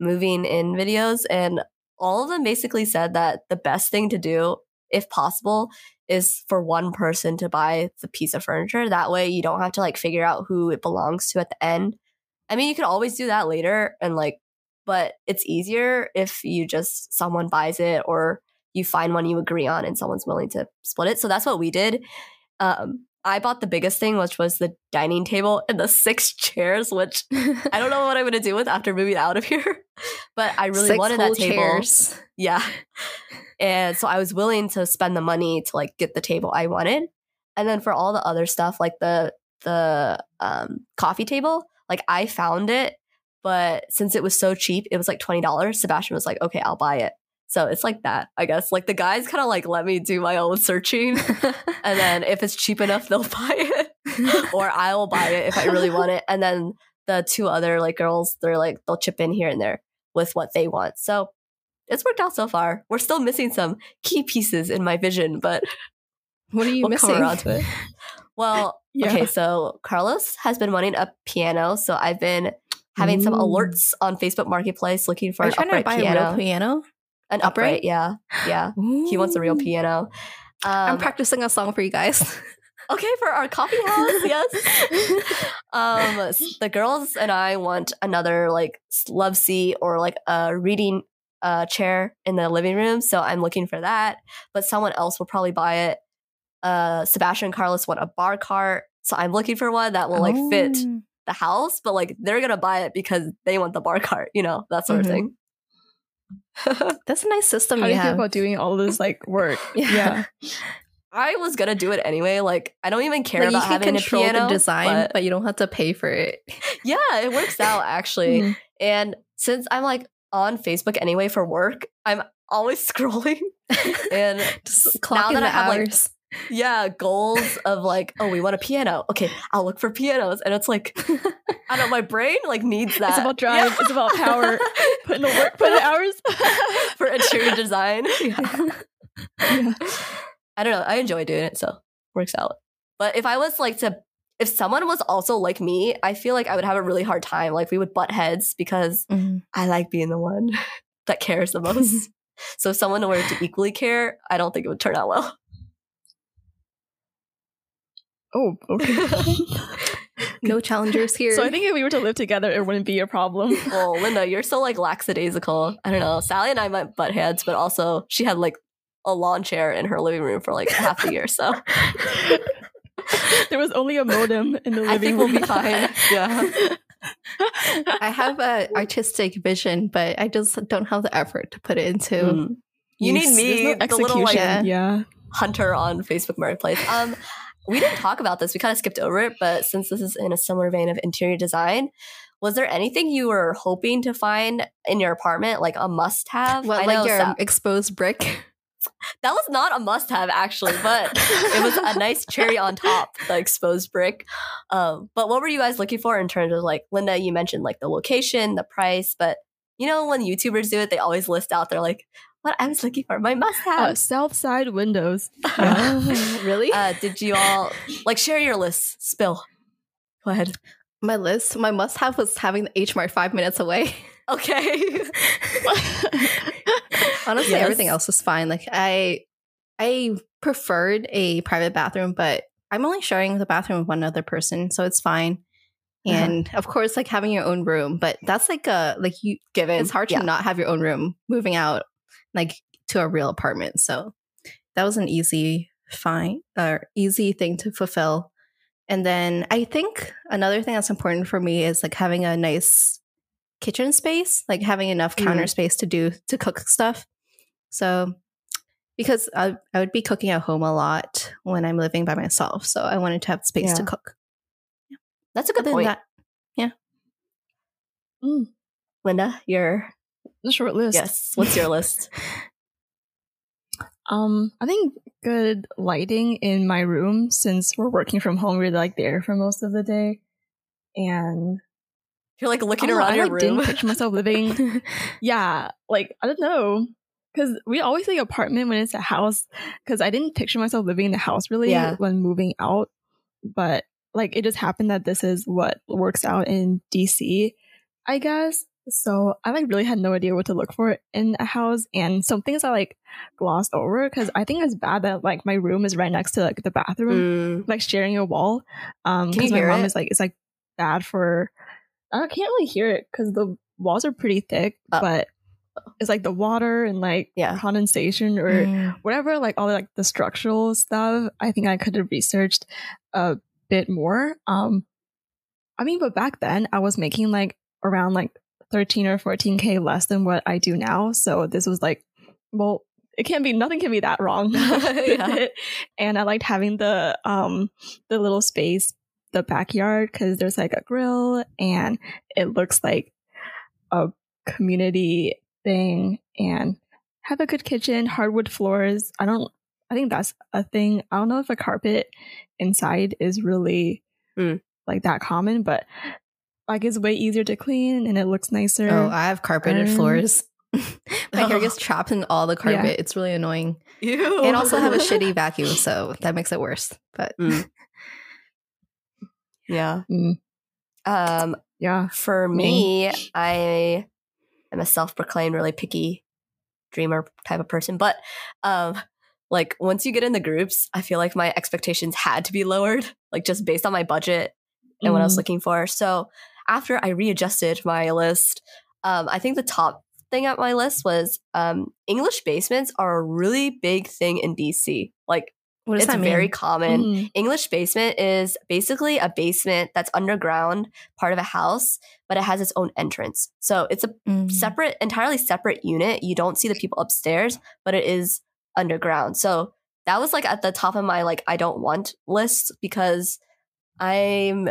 moving in videos and all of them basically said that the best thing to do if possible is for one person to buy the piece of furniture. That way you don't have to like figure out who it belongs to at the end. I mean, you can always do that later and like but it's easier if you just someone buys it or you find one you agree on and someone's willing to split it. So that's what we did. Um, I bought the biggest thing, which was the dining table and the six chairs, which I don't know what I'm going to do with after moving out of here. But I really Six wanted that table. chairs. Yeah. And so I was willing to spend the money to like get the table I wanted. And then for all the other stuff, like the the um, coffee table, like I found it, but since it was so cheap, it was like twenty dollars. Sebastian was like, "Okay, I'll buy it." So it's like that, I guess. Like the guys kind of like let me do my own searching, and then if it's cheap enough, they'll buy it, or I will buy it if I really want it. And then the two other like girls, they're like they'll chip in here and there with what they want. So it's worked out so far. We're still missing some key pieces in my vision, but What are you We'll missing? come around to it. Well, Yeah. okay, so Carlos has been wanting a piano, so I've been having some alerts on Facebook Marketplace looking for Are an trying to upright buy piano. a real piano? An upright? upright, yeah, yeah. He wants a real Ooh. piano. I'm Um, practicing a song for you guys. okay for our coffee house yes um the girls and i want another like love seat or like a reading uh chair in the living room so i'm looking for that but someone else will probably buy it uh sebastian and carlos want a bar cart so i'm looking for one that will like fit Oh. The house but like they're gonna buy it because they want the bar cart you know that sort Mhm. of thing That's a nice system How do you you feel have. about doing all this like work? Yeah. i was gonna do it anyway like i don't even care Like, you about can having control a piano the design, but- but you don't have to pay for it. yeah it works out actually Mhm. And since I'm like on Facebook anyway for work, I'm always scrolling. And Just now that the I have like hours. Yeah, goals of like, oh, we want a piano. Okay, I'll look for pianos. And it's like I don't know, my brain like needs that. It's about drive. It's about power. Put in the work. Put the hours. for interior design. Yeah. Yeah. I don't know. I enjoy doing it, so works out. But if I was like to if someone was also like me, I feel like I would have a really hard time. Like we would butt heads because Mhm. I like being the one that cares the most. so if someone were to equally care, I don't think it would turn out well. Oh, okay. No challengers here. so I think if we were to live together, it wouldn't be a problem. well, Linda, you're so like lackadaisical. I don't know. Sally and I might butt heads, but also she had like a lawn chair in her living room for like half the year. So there was only a modem in the living I think we'll room. be fine. Yeah. I have a artistic vision, but I just don't have the effort to put it into. Mm. You need use- me, There's no the little like yeah. hunter on Facebook Marketplace. Um, we didn't talk about this. We kind of skipped over it, but since this is in a similar vein of interior design, was there anything you were hoping to find in your apartment, like a must-have? What, I like your Sa- exposed brick? that was not a must-have actually, but it was a nice cherry on top, the exposed brick. Um, but what were you guys looking for in terms of like Linda? You mentioned like the location, the price, but you know when YouTubers do it, they always list out. They're like, "What I was looking for, my Uh, must-have." south side windows. Oh, really? uh, did you all like share your list? Spill. Go ahead. my list, my must have was having the H Mart five minutes away. Okay. Honestly, Yes. everything else was fine. Like I, I preferred a private bathroom, but I'm only sharing the bathroom with one other person, so it's fine. Uh-huh. And of course, like having your own room, but that's like a like you. Given. It's hard to Yeah. not have your own room moving out like to a real apartment. So that was an easy fine or easy thing to fulfill. And then I think another thing that's important for me is like having a nice kitchen space, like having enough counter Mm. space to do to cook stuff. So because I, I would be cooking at home a lot when I'm living by myself. So I wanted to have space to Yeah. cook. That's a good Other point. that, Mm, Linda, your a short list. yes. What's your list? Um, I think good lighting in my room since we're working from home. We're like there for most of the day, and You're like looking don't know, around I your like room. didn't picture myself living. yeah, like I don't know, because we always say apartment when it's a house. Because I didn't picture myself living in the house really Yeah. when moving out, but like it just happened that this is what works out in DC, I guess. So I like really had no idea what to look for in a house, and some things I like glossed over because I think it's bad that like my room is right next to like the bathroom, Mm, like sharing a wall. Um, because my mom it? is like it's like bad for. I can't really hear it because the walls are pretty thick, Oh. but it's like the water and like Yeah. condensation or Mm. whatever, like all like the structural stuff. I think I could have researched a bit more. Um, I mean, but back then I was making like around like 13 or 14k less than what I do now. So this was like, well, it can't be nothing can be that wrong. Yeah. And I liked having the um the little space, the backyard, because there's like a grill and it looks like a community thing and have a good kitchen, hardwood floors. I don't I think that's a thing. I don't know if a carpet inside is really Mm. like that common, but like it's way easier to clean and it looks nicer. Oh, I have carpeted Um, floors. My hair Oh. gets trapped in all the carpet. It's really annoying. Ew. and also have a shitty vacuum, so that makes it worse. But Mm. Yeah. Mm. Um, Yeah. for me, I am a self-proclaimed really picky dreamer type of person, but um like once you get in the groups, I feel like my expectations had to be lowered, like just based on my budget and what I was Mm. looking for. So after I readjusted my list, um, I think the top thing at my list was um, English basements are a really big thing in DC. Like what does it's that mean? very common. Mhm. English basement is basically a basement that's underground, part of a house, but it has its own entrance. So it's a Mm. separate, entirely separate unit. You don't see the people upstairs, but it is underground. So that was like at the top of my like I don't want list because I'm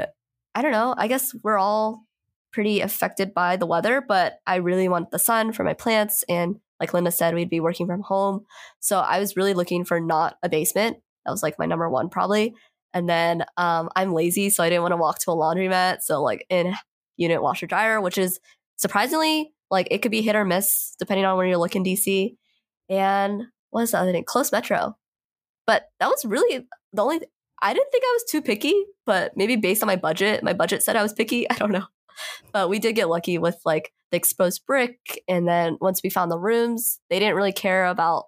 I don't know, I guess we're all pretty affected by the weather, but I really want the sun for my plants and like Linda said, we'd be working from home. So I was really looking for not a basement. That was like my number one probably. And then um, I'm lazy, so I didn't want to walk to a laundromat. So like in unit washer dryer, which is surprisingly like it could be hit or miss depending on where you look in DC. And what is the other thing? Close metro. But that was really the only. I didn't think I was too picky, but maybe based on my budget, my budget said I was picky. I don't know. But we did get lucky with like the exposed brick, and then once we found the rooms, they didn't really care about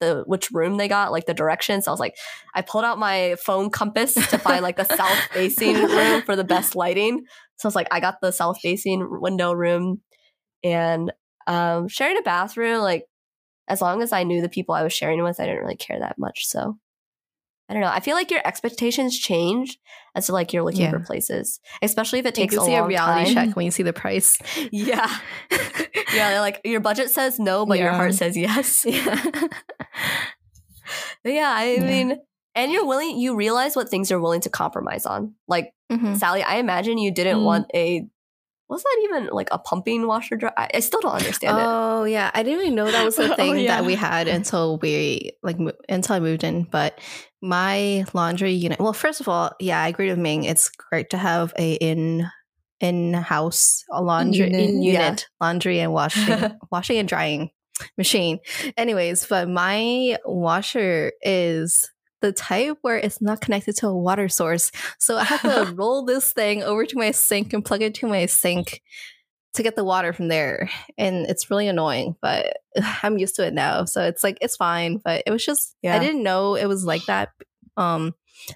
the which room they got, like the directions. So I was like, I pulled out my phone compass to find like the south facing room for the best lighting. So I was like, I got the south facing window room, and um, sharing a bathroom. Like as long as I knew the people I was sharing with, I didn't really care that much. So I don't know. I feel like your expectations change as to like you're looking Yeah. for places, especially if it You takes can a see a long reality time. check when you see the price. Yeah, yeah. Like your budget says no, but your heart says yes. yeah. Yeah, I Yeah. mean, and you're willing. You realize what things you're willing to compromise on. Like Mhm. Sally, I imagine you didn't Mm. want a. Was that even like a pumping washer dryer? I, I still don't understand it. Oh yeah, I didn't even know that was a Oh, thing yeah. that we had until we like mo- until I moved in. But my laundry unit. Well, first of all, yeah, I agree with Ming. It's great to have a in in house a laundry unit. in Yeah. unit laundry and washing washing and drying machine. Anyways, but my washer is the type where it's not connected to a water source. So I have to roll this thing over to my sink and plug it to my sink to get the water from there. And it's really annoying, but I'm used to it now. So it's like it's fine. But it was just Yeah. I didn't know it was like that. Um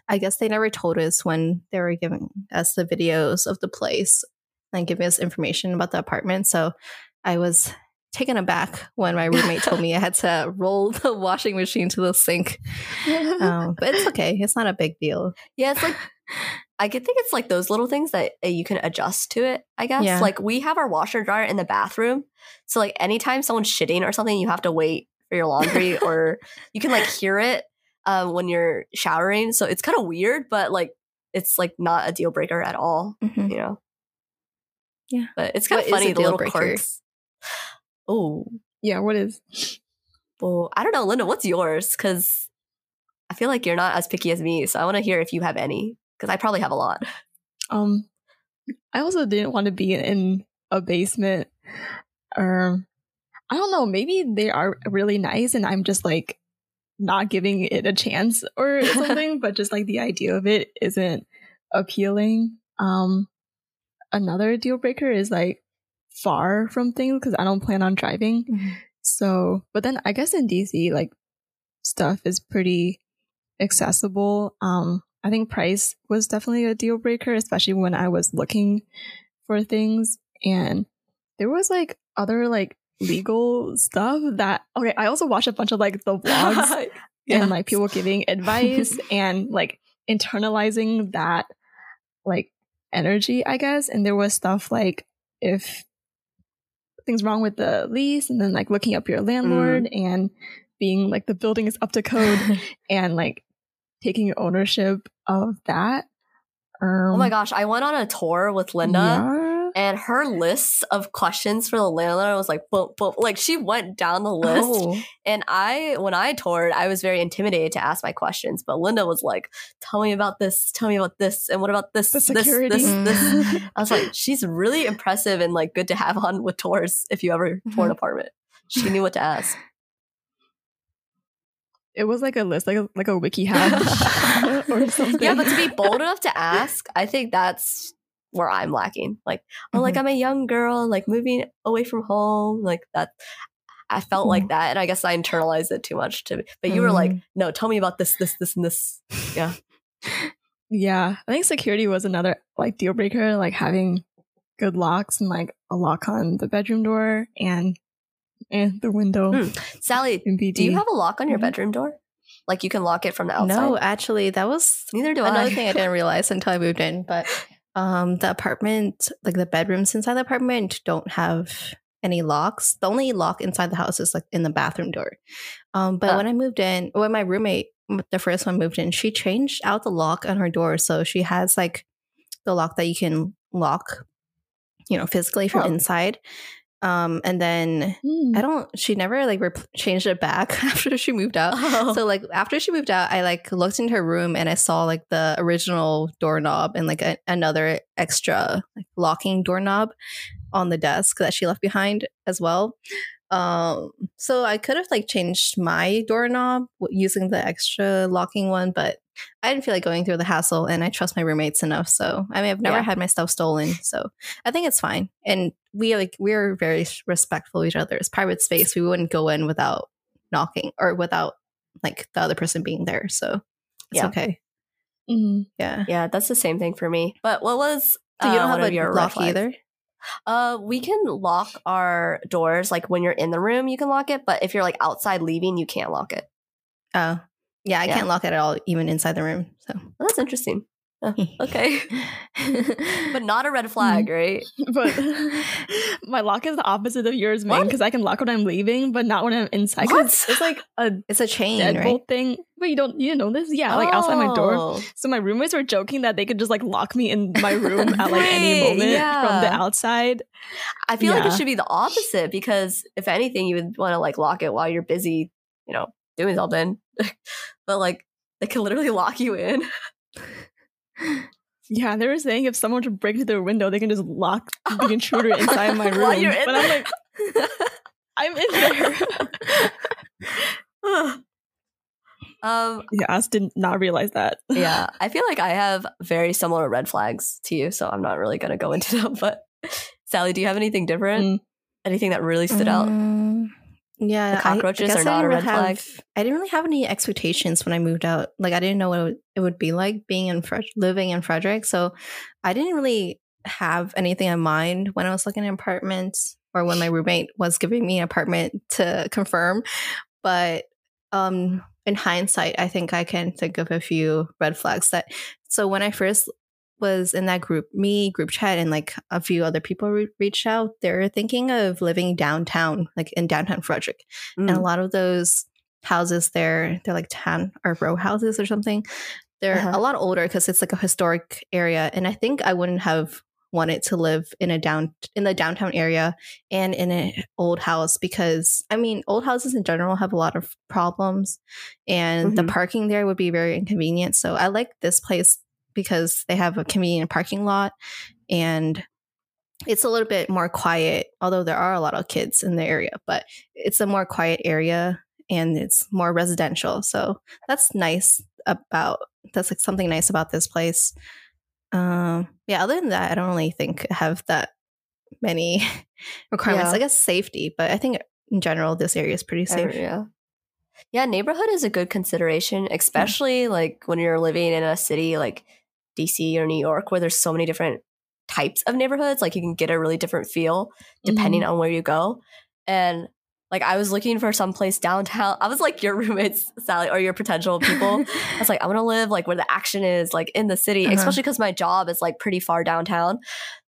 I guess they never told us when they were giving us the videos of the place and giving us information about the apartment. So I was taken aback when my roommate told me I had to roll the washing machine to the sink. Um, but it's okay. It's not a big deal. Yeah, it's like I could think it's like those little things that uh, you can adjust to it. I guess Yeah. like we have our washer dryer in the bathroom, so like anytime someone's shitting or something, you have to wait for your laundry, or you can like hear it um, when you're showering. So it's kind of weird, but like it's like not a deal breaker at all. Mhm. You know. Yeah. but it's kind of funny the little breaker? quirks. Oh, yeah, what is? well, I don't know, Linda. What's yours? Because I feel like you're not as picky as me, so I want to hear if you have any. Because I probably have a lot. Um, I also didn't want to be in a basement. Um, I don't know. Maybe they are really nice, and I'm just like not giving it a chance or something. but just like the idea of it isn't appealing. Um, another deal breaker is like far from things because I don't plan on driving. Mhm. So, but then I guess in DC, like stuff is pretty accessible. Um, I think price was definitely a deal breaker, especially when I was looking for things. And there was like other like legal stuff that, okay, I also watched a bunch of like the vlogs and like people giving advice and like internalizing that like energy, I guess. And there was stuff like if things wrong with the lease and then like looking up your landlord and being like the building is up to code and like taking ownership of that. Um, Oh my gosh, I went on a tour with Linda yeah. And her list of questions for the landlord was like boom, boom. Like she went down the list. Oh. And I when I toured, I was very intimidated to ask my questions. But Linda was like, Tell me about this, tell me about this, and what about this, The security. this, this. Mm. I was like, she's really impressive and like good to have on with tours if you ever tour an Mhm. apartment. She knew what to ask. it was like a list, like a like a wiki hash or something. Yeah, but to be bold enough to ask, I think that's where I'm lacking. Like, oh, like Mhm. I'm a young girl, like moving away from home, like that. I felt like that, and I guess I internalized it too much. To but you were like, Mm. no, tell me about this, this, this, and this. Yeah, Yeah, I think security was another like deal breaker, like having good locks and like a lock on the bedroom door and and the window Hmm. Sally, do you have a lock on your Mhm. bedroom door? Like you can lock it from the outside. No, actually, that was neither do another I. thing I didn't realize until I moved in. But um, the apartment, like the bedrooms inside the apartment, don't have any locks. The only lock inside the house is like in the bathroom door. Um, but when I moved in, when my roommate, the first one moved in, she changed out the lock on her door, so she has like the lock that you can lock, you know, physically from Oh. inside. Um, and then Hmm. I don't. She never like rep- changed it back after she moved out. Oh. So like after she moved out, I like looked into her room and I saw like the original doorknob and like a, another extra like locking doorknob on the desk that she left behind as well. Um, so I could have like changed my doorknob using the extra locking one, but I didn't feel like going through the hassle, and I trust my roommates enough. So I mean, I've never Yeah. had my stuff stolen, so I think it's fine. And we like we're very respectful of each other's private space. We wouldn't go in without knocking or without like the other person being there. So it's Yeah. okay. Mhm. Yeah. yeah, that's the same thing for me. But what was So you uh, don't one have a your lock either. Uh, we can lock our doors like when you're in the room, you can lock it. But if you're like outside leaving, you can't lock it. Oh, yeah. I Yeah. can't lock it at all, even inside the room. So Well, that's interesting. Uh, okay, but not a red flag, right? But my lock is the opposite of yours, man. Because I can lock when I'm leaving, but not when I'm inside. What? It's, like a it's a chain, deadbolt right? thing. But you don't, you know this? Yeah, like outside my door. Oh. So my roommates were joking that they could just like lock me in my room at like any Right, moment from the outside. I feel like it should be the opposite because if anything, you would want to like lock it while you're busy, you know, doing something. but like they can literally lock you in. Yeah, they were saying if someone were to break through their window, they can just lock the intruder inside my room. While you're in but I'm like, I'm in there. um, yeah, I did not realize that. yeah, I feel like I have very similar red flags to you, so I'm not really going to go into them. But Sally, do you have anything different? Mm. Anything that really stood out? Yeah, The cockroaches I, I are not a red have- flag? I didn't really have any expectations when I moved out. Like I didn't know what it would, it would be like being in Fred- living in Frederick, so I didn't really have anything in mind when I was looking at apartments or when my roommate was giving me an apartment to confirm. But um, in hindsight, I think I can think of a few red flags that. So when I first was in that GroupMe group chat, and like a few other people re- reached out, they're thinking of living downtown, like in downtown Frederick and a Mm. lot of those houses there they're like town or row houses or something they're Uh-huh. a lot older because it's like a historic area and i think i wouldn't have wanted to live in a down in the downtown area and in an old house because i mean old houses in general have a lot of problems and the Mhm. parking there would be very inconvenient so i like this place because they have a convenient parking lot and it's a little bit more quiet although there are a lot of kids in the area but it's a more quiet area and it's more residential so that's nice about that's like something nice about this place. Um yeah other than that i don't really think I have that many requirements. Yeah. i guess safety but i think in general this area is pretty safe. Yeah. Yeah, neighborhood is a good consideration, especially like when you're living in a city like DC or New York where there's so many different types of neighborhoods. Like you can get a really different feel depending Mm-hmm. on where you go. And like I was looking for some place downtown. I was like your roommates, Sally, or your potential people. I was like, I want to live like where the action is, like in the city, Uh-huh. especially because my job is like pretty far downtown.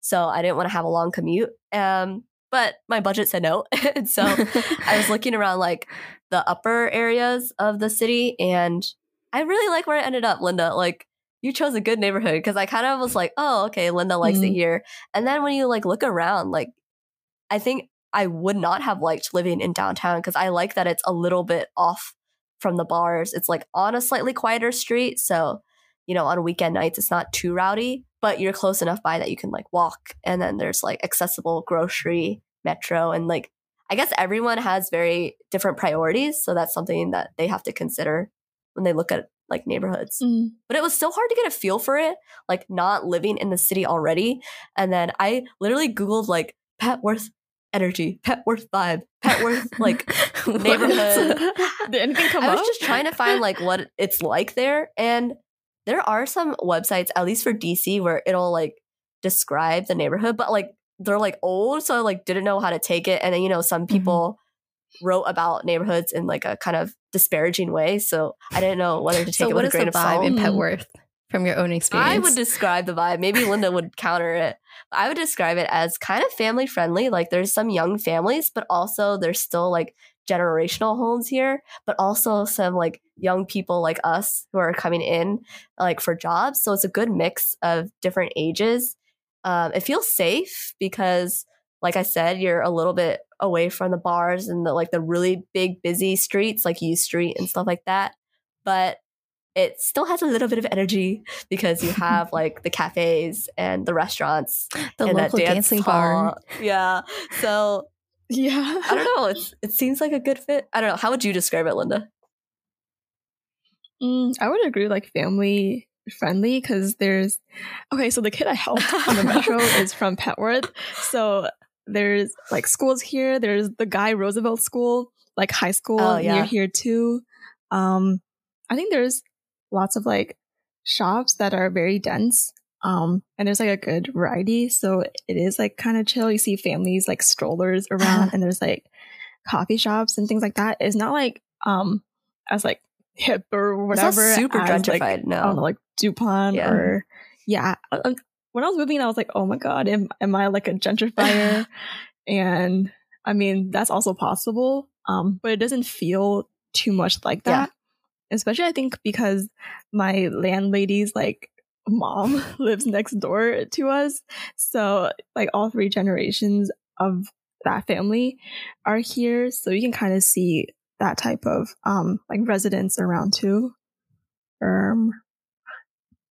So I didn't want to have a long commute. Um, but my budget said no. and so I was looking around like the upper areas of the city and I really like where I ended up, Linda. Like you chose a good neighborhood because I kind of was like, oh, okay, Linda likes it Mhm. here. And then when you like look around, like I think I would not have liked living in downtown because I like that it's a little bit off from the bars. It's like on a slightly quieter street. So, you know, on weekend nights, it's not too rowdy, but you're close enough by that you can like walk. And then there's like accessible grocery, metro, and like I guess everyone has very different priorities. So that's something that they have to consider when they look at like neighborhoods. Mm. But it was so hard to get a feel for it, like not living in the city already. And then I literally Googled like Petworth energy, Petworth vibe, Petworth like neighborhood. Did anything come I was up? just trying to find like what it's like there. And there are some websites, at least for DC, where it'll like describe the neighborhood, but like they're like old, so I like didn't know how to take it. And then you know, some people wrote about neighborhoods in like a kind of disparaging way. So I didn't know whether to take so it with a grain of vibe salt. in Mm. Petworth from your own experience? I would describe the vibe. Maybe Linda would counter it. I would describe it as kind of family friendly. Like there's some young families, but also there's still like generational homes here, but also some like young people like us who are coming in like for jobs. So it's a good mix of different ages. Um, it feels safe because, like I said, you're a little bit away from the bars and the like the really big busy streets like U Street and stuff like that. But it still has a little bit of energy because you have like the cafes and the restaurants the and local that dance dancing bar. Yeah. So yeah. I don't know. It's it seems like a good fit. I don't know. How would you describe it, Linda? Mm, I would agree, like family friendly, because there's okay. So the kid I helped on the metro is from Petworth, so there's like schools here. There's the Guy Roosevelt School, like high school Oh, yeah. near here too. Um, I think there's lots of like shops that are very dense. Um, and there's like a good variety, so it is like kind of chill. You see families like strollers around, and there's like coffee shops and things like that. It's not like um as like hip or It's not whatever. super as, like, gentrified. no. I don't know, like Dupont Yeah. or yeah. When I was moving, I was like, oh my god, am am I like a gentrifier? and I mean, that's also possible. Um, but it doesn't feel too much like Yeah. that. Especially, I think because my landlady's like mom lives next door to us, so like all three generations of that family are here, so you can kind of see that type of um like residents around too. Um,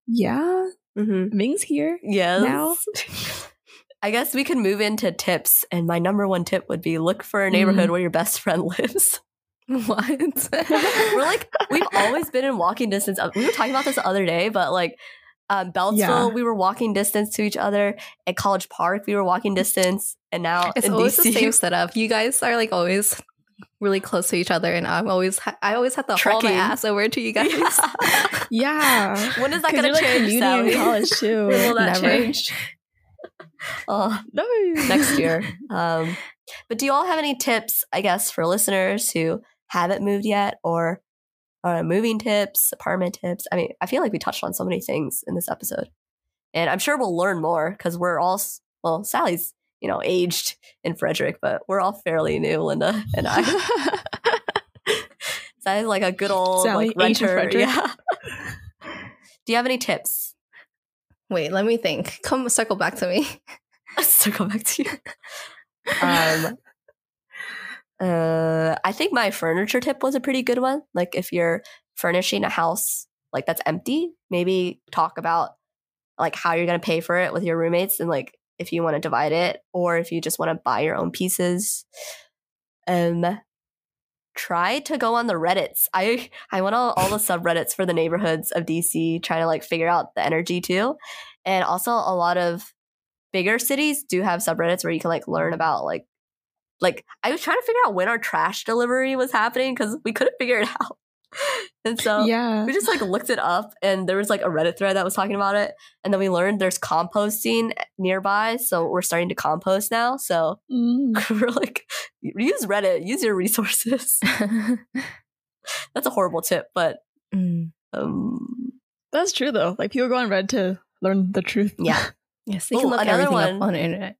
yeah, Mm-hmm. Ming's here. Yes. Now? I guess we can move into tips, and my number one tip would be look for a neighborhood Mm. where your best friend lives. what? We're like we've always been in walking distance. Of, we were talking about this the other day, but like um, Beltsville, Yeah. we were walking distance to each other. At College Park, we were walking distance, and now It's in always DC, the same setup. You guys are like always really close to each other, and I'm always ha- I always have to haul my ass over to you guys. Yeah. Yeah. When is that going to you're, like, change? commuting Sally? in college too. when will that Never. change? Oh, No. next year. Um, but do you all have any tips, I guess, for listeners who haven't moved yet or uh, moving tips, apartment tips? I mean, I feel like we touched on so many things in this episode. And I'm sure we'll learn more because we're all, well, Sally's, you know, aged in Frederick, but we're all fairly new, Linda and I. Sally's like a good old Sally, like renter. Yeah. do you have any tips? Wait, let me think. Come circle back to me. circle back to you. Um, uh, I think my furniture tip was a pretty good one. Like if you're furnishing a house like that's empty, maybe talk about like how you're gonna pay for it with your roommates and like if you want to divide it or if you just want to buy your own pieces. Um, try to go on the Reddits. I I went on all the subreddits for the neighborhoods of DC, trying to like figure out the energy too, and also a lot of bigger cities do have subreddits where you can like learn about like like I was trying to figure out when our trash delivery was happening because we couldn't figure it out. And so yeah. we just like looked it up and there was like a Reddit thread that was talking about it. And then we learned there's composting nearby. So we're starting to compost now. So Mm. we're like, use Reddit, use your resources. That's a horrible tip, but Mm. um, That's true though. Like people go on Reddit to learn the truth. yeah. Yes, they Ooh, can look another everything one. up on the internet.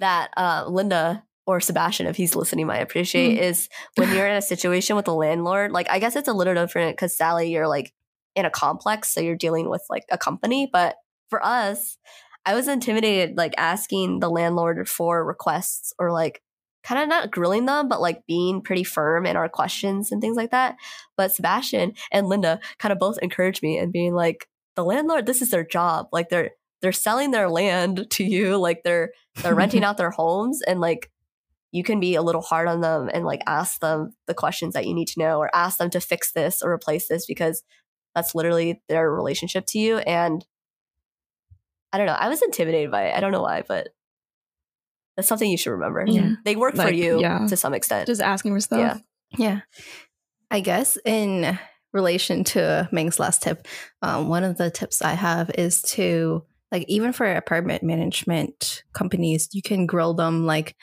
that uh, Linda or Sebastian, if he's listening, might appreciate Mm. is when you're in a situation with a landlord. Like, I guess it's a little different because Sally, you're like in a complex, so you're dealing with like a company. But for us, I was intimidated, like asking the landlord for requests or like kind of not grilling them, but like being pretty firm in our questions and things like that. But Sebastian and Linda kind of both encouraged me and being like, the landlord, this is their job. Like they're they're selling their land to you, like they're they're renting out their homes and like you can be a little hard on them and like ask them the questions that you need to know or ask them to fix this or replace this because that's literally their relationship to you. And I don't know, I was intimidated by it. I don't know why, but that's something you should remember. Yeah. They work for you yeah. to some extent. Just asking for stuff. Yeah. Yeah. I guess in relation to Ming's last tip, um, one of the tips I have is to like even for apartment management companies, you can grill them like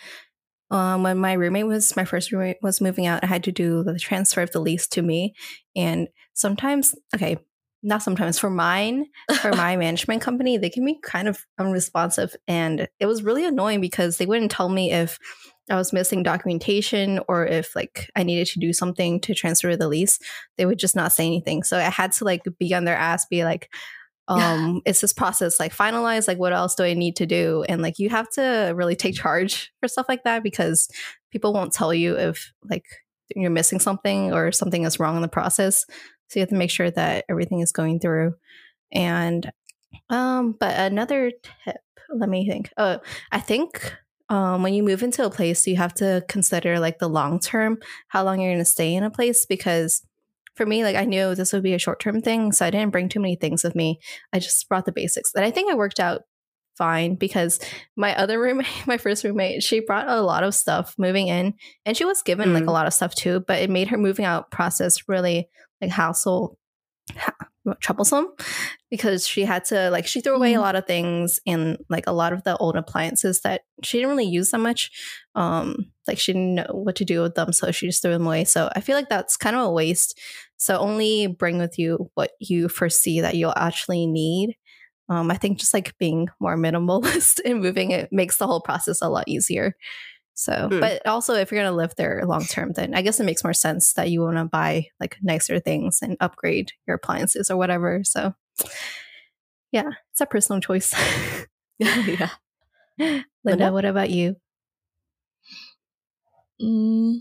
um, when my roommate was my first roommate was moving out, I had to do the transfer of the lease to me. And sometimes, okay, not sometimes for mine, for my management company, they can be kind of unresponsive. And it was really annoying because they wouldn't tell me if I was missing documentation or if like I needed to do something to transfer the lease. They would just not say anything. So I had to like be on their ass, be like, um, is this process like finalized? Like what else do I need to do? And like you have to really take charge for stuff like that because people won't tell you if like you're missing something or something is wrong in the process. So you have to make sure that everything is going through. And um, but another tip, let me think. Oh, I think um, when you move into a place, you have to consider like the long term, how long you're going to stay in a place. Because for me, like I knew this would be a short term thing, so I didn't bring too many things with me. I just brought the basics, and I think I worked out fine because my other roommate, my first roommate, she brought a lot of stuff moving in, and she was given like Mm. a lot of stuff too. But it made her moving out process really like hassle ha- troublesome because she had to like she threw away a Mhm. lot of things and like a lot of the old appliances that she didn't really use that much um like she didn't know what to do with them so she just threw them away. So i feel like that's kind of a waste. So only bring with you what you foresee that you'll actually need. Um i think just like being more minimalist and moving it makes the whole process a lot easier so, Hmm. but also if you're going to live there long term, then I guess it makes more sense that you want to buy like nicer things and upgrade your appliances or whatever. So, yeah, it's a personal choice. yeah. Linda, Linda? what about you? Mm,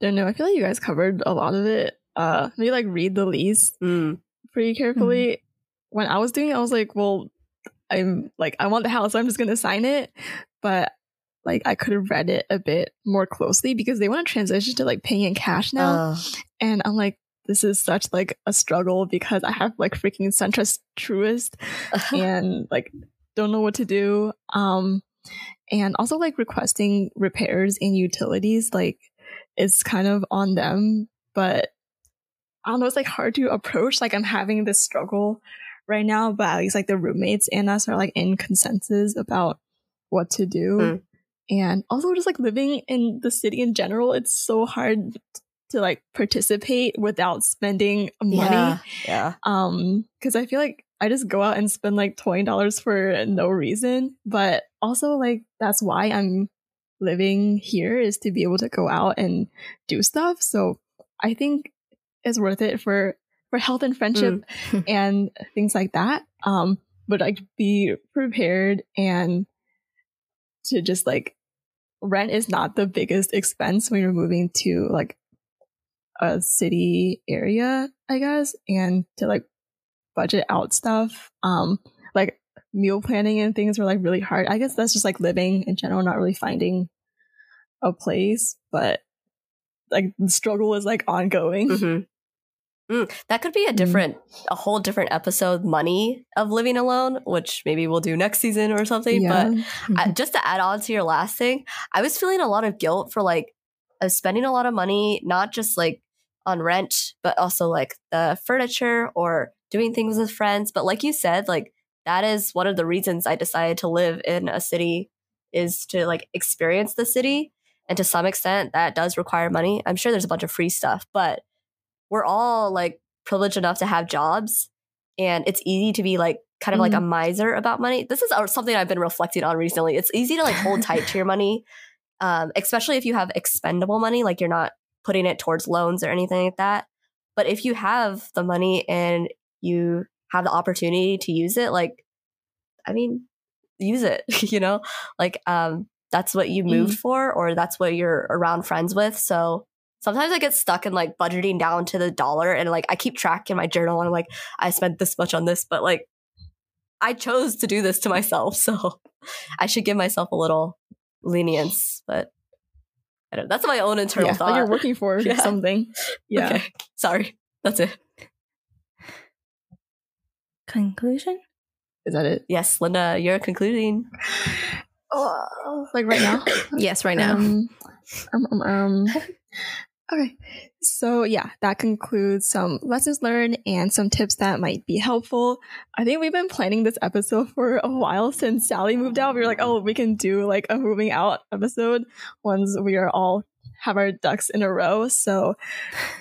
don't know. I feel like you guys covered a lot of it. Uh, maybe like read the lease Mm. pretty carefully. When I was doing it, I was like, well, I'm like, I want the house, so I'm just gonna sign it. But like, I could have read it a bit more closely because they want to transition to like paying in cash now, Uh, and I'm like, this is such like a struggle because I have like freaking SunTrust Truist and like don't know what to do. Um, and also like requesting repairs and utilities, like it's kind of on them, but I don't know, it's like hard to approach. Like I'm having this struggle right now, but at least like the roommates and us are like in consensus about what to do. Mm. And also just like living in the city in general, it's so hard to like participate without spending money Yeah. Yeah. um because i feel like i just go out and spend like $20 for no reason but also like that's why i'm living here is to be able to go out and do stuff so i think it's worth it for for health and friendship Mm. and things like that um but like be prepared and to just like rent is not the biggest expense when you're moving to like a city area, I guess, and to like budget out stuff. Um, like meal planning and things were like really hard. I guess that's just like living in general, not really finding a place, but like the struggle is like ongoing. Mhm. Mm, that could be a different, a whole different episode, money of living alone, which maybe we'll do next season or something. Yeah. But I, just to add on to your last thing, I was feeling a lot of guilt for like uh, spending a lot of money, not just like on rent, but also like the furniture or doing things with friends. But like you said, like that is one of the reasons I decided to live in a city is to like experience the city. And to some extent, that does require money. I'm sure there's a bunch of free stuff, but we're all like privileged enough to have jobs. And it's easy to be like kind of like a miser about money. This is uh, something I've been reflecting on recently. It's easy to like hold tight to your money, um, especially if you have expendable money, like you're not putting it towards loans or anything like that. But if you have the money and you have the opportunity to use it, like, I mean, use it, you know? Like, um, that's what you moved for, or that's what you're around friends with. So sometimes I get stuck in like budgeting down to the dollar and like I keep track in my journal and I'm like, I spent this much on this, but like I chose to do this to myself. So I should give myself a little lenience. But I don't, that's my own internal yeah, thought. like you're working for Yeah. something. Yeah. Okay. Sorry. That's it. Conclusion? Is that it? Yes, Linda, you're concluding. Oh, like right now. Yes, right now. Um, um, um, um. Okay. So, yeah, that concludes some lessons learned and some tips that might be helpful. I think we've been planning this episode for a while since Sally moved out. We were like, oh, we can do like a moving out episode once we are all have our ducks in a row. So,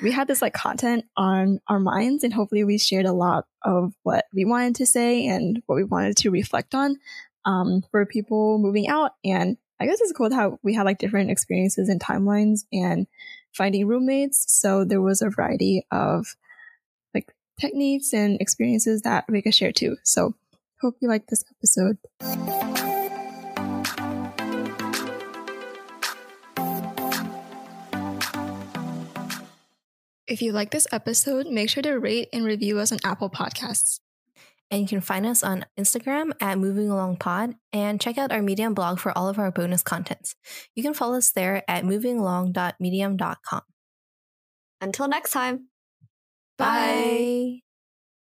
we had this like content on our minds, and hopefully, we shared a lot of what we wanted to say and what we wanted to reflect on um, for people moving out. And I guess it's cool how we had like different experiences and timelines and finding roommates. So there was a variety of like techniques and experiences that we could share too. So hope you like this episode. If you like this episode, make sure to rate and review us on Apple Podcasts. And you can find us on Instagram at Moving Along Pod and check out our Medium blog for all of our bonus contents. You can follow us there at movingalong.medium.com. Until next time. Bye.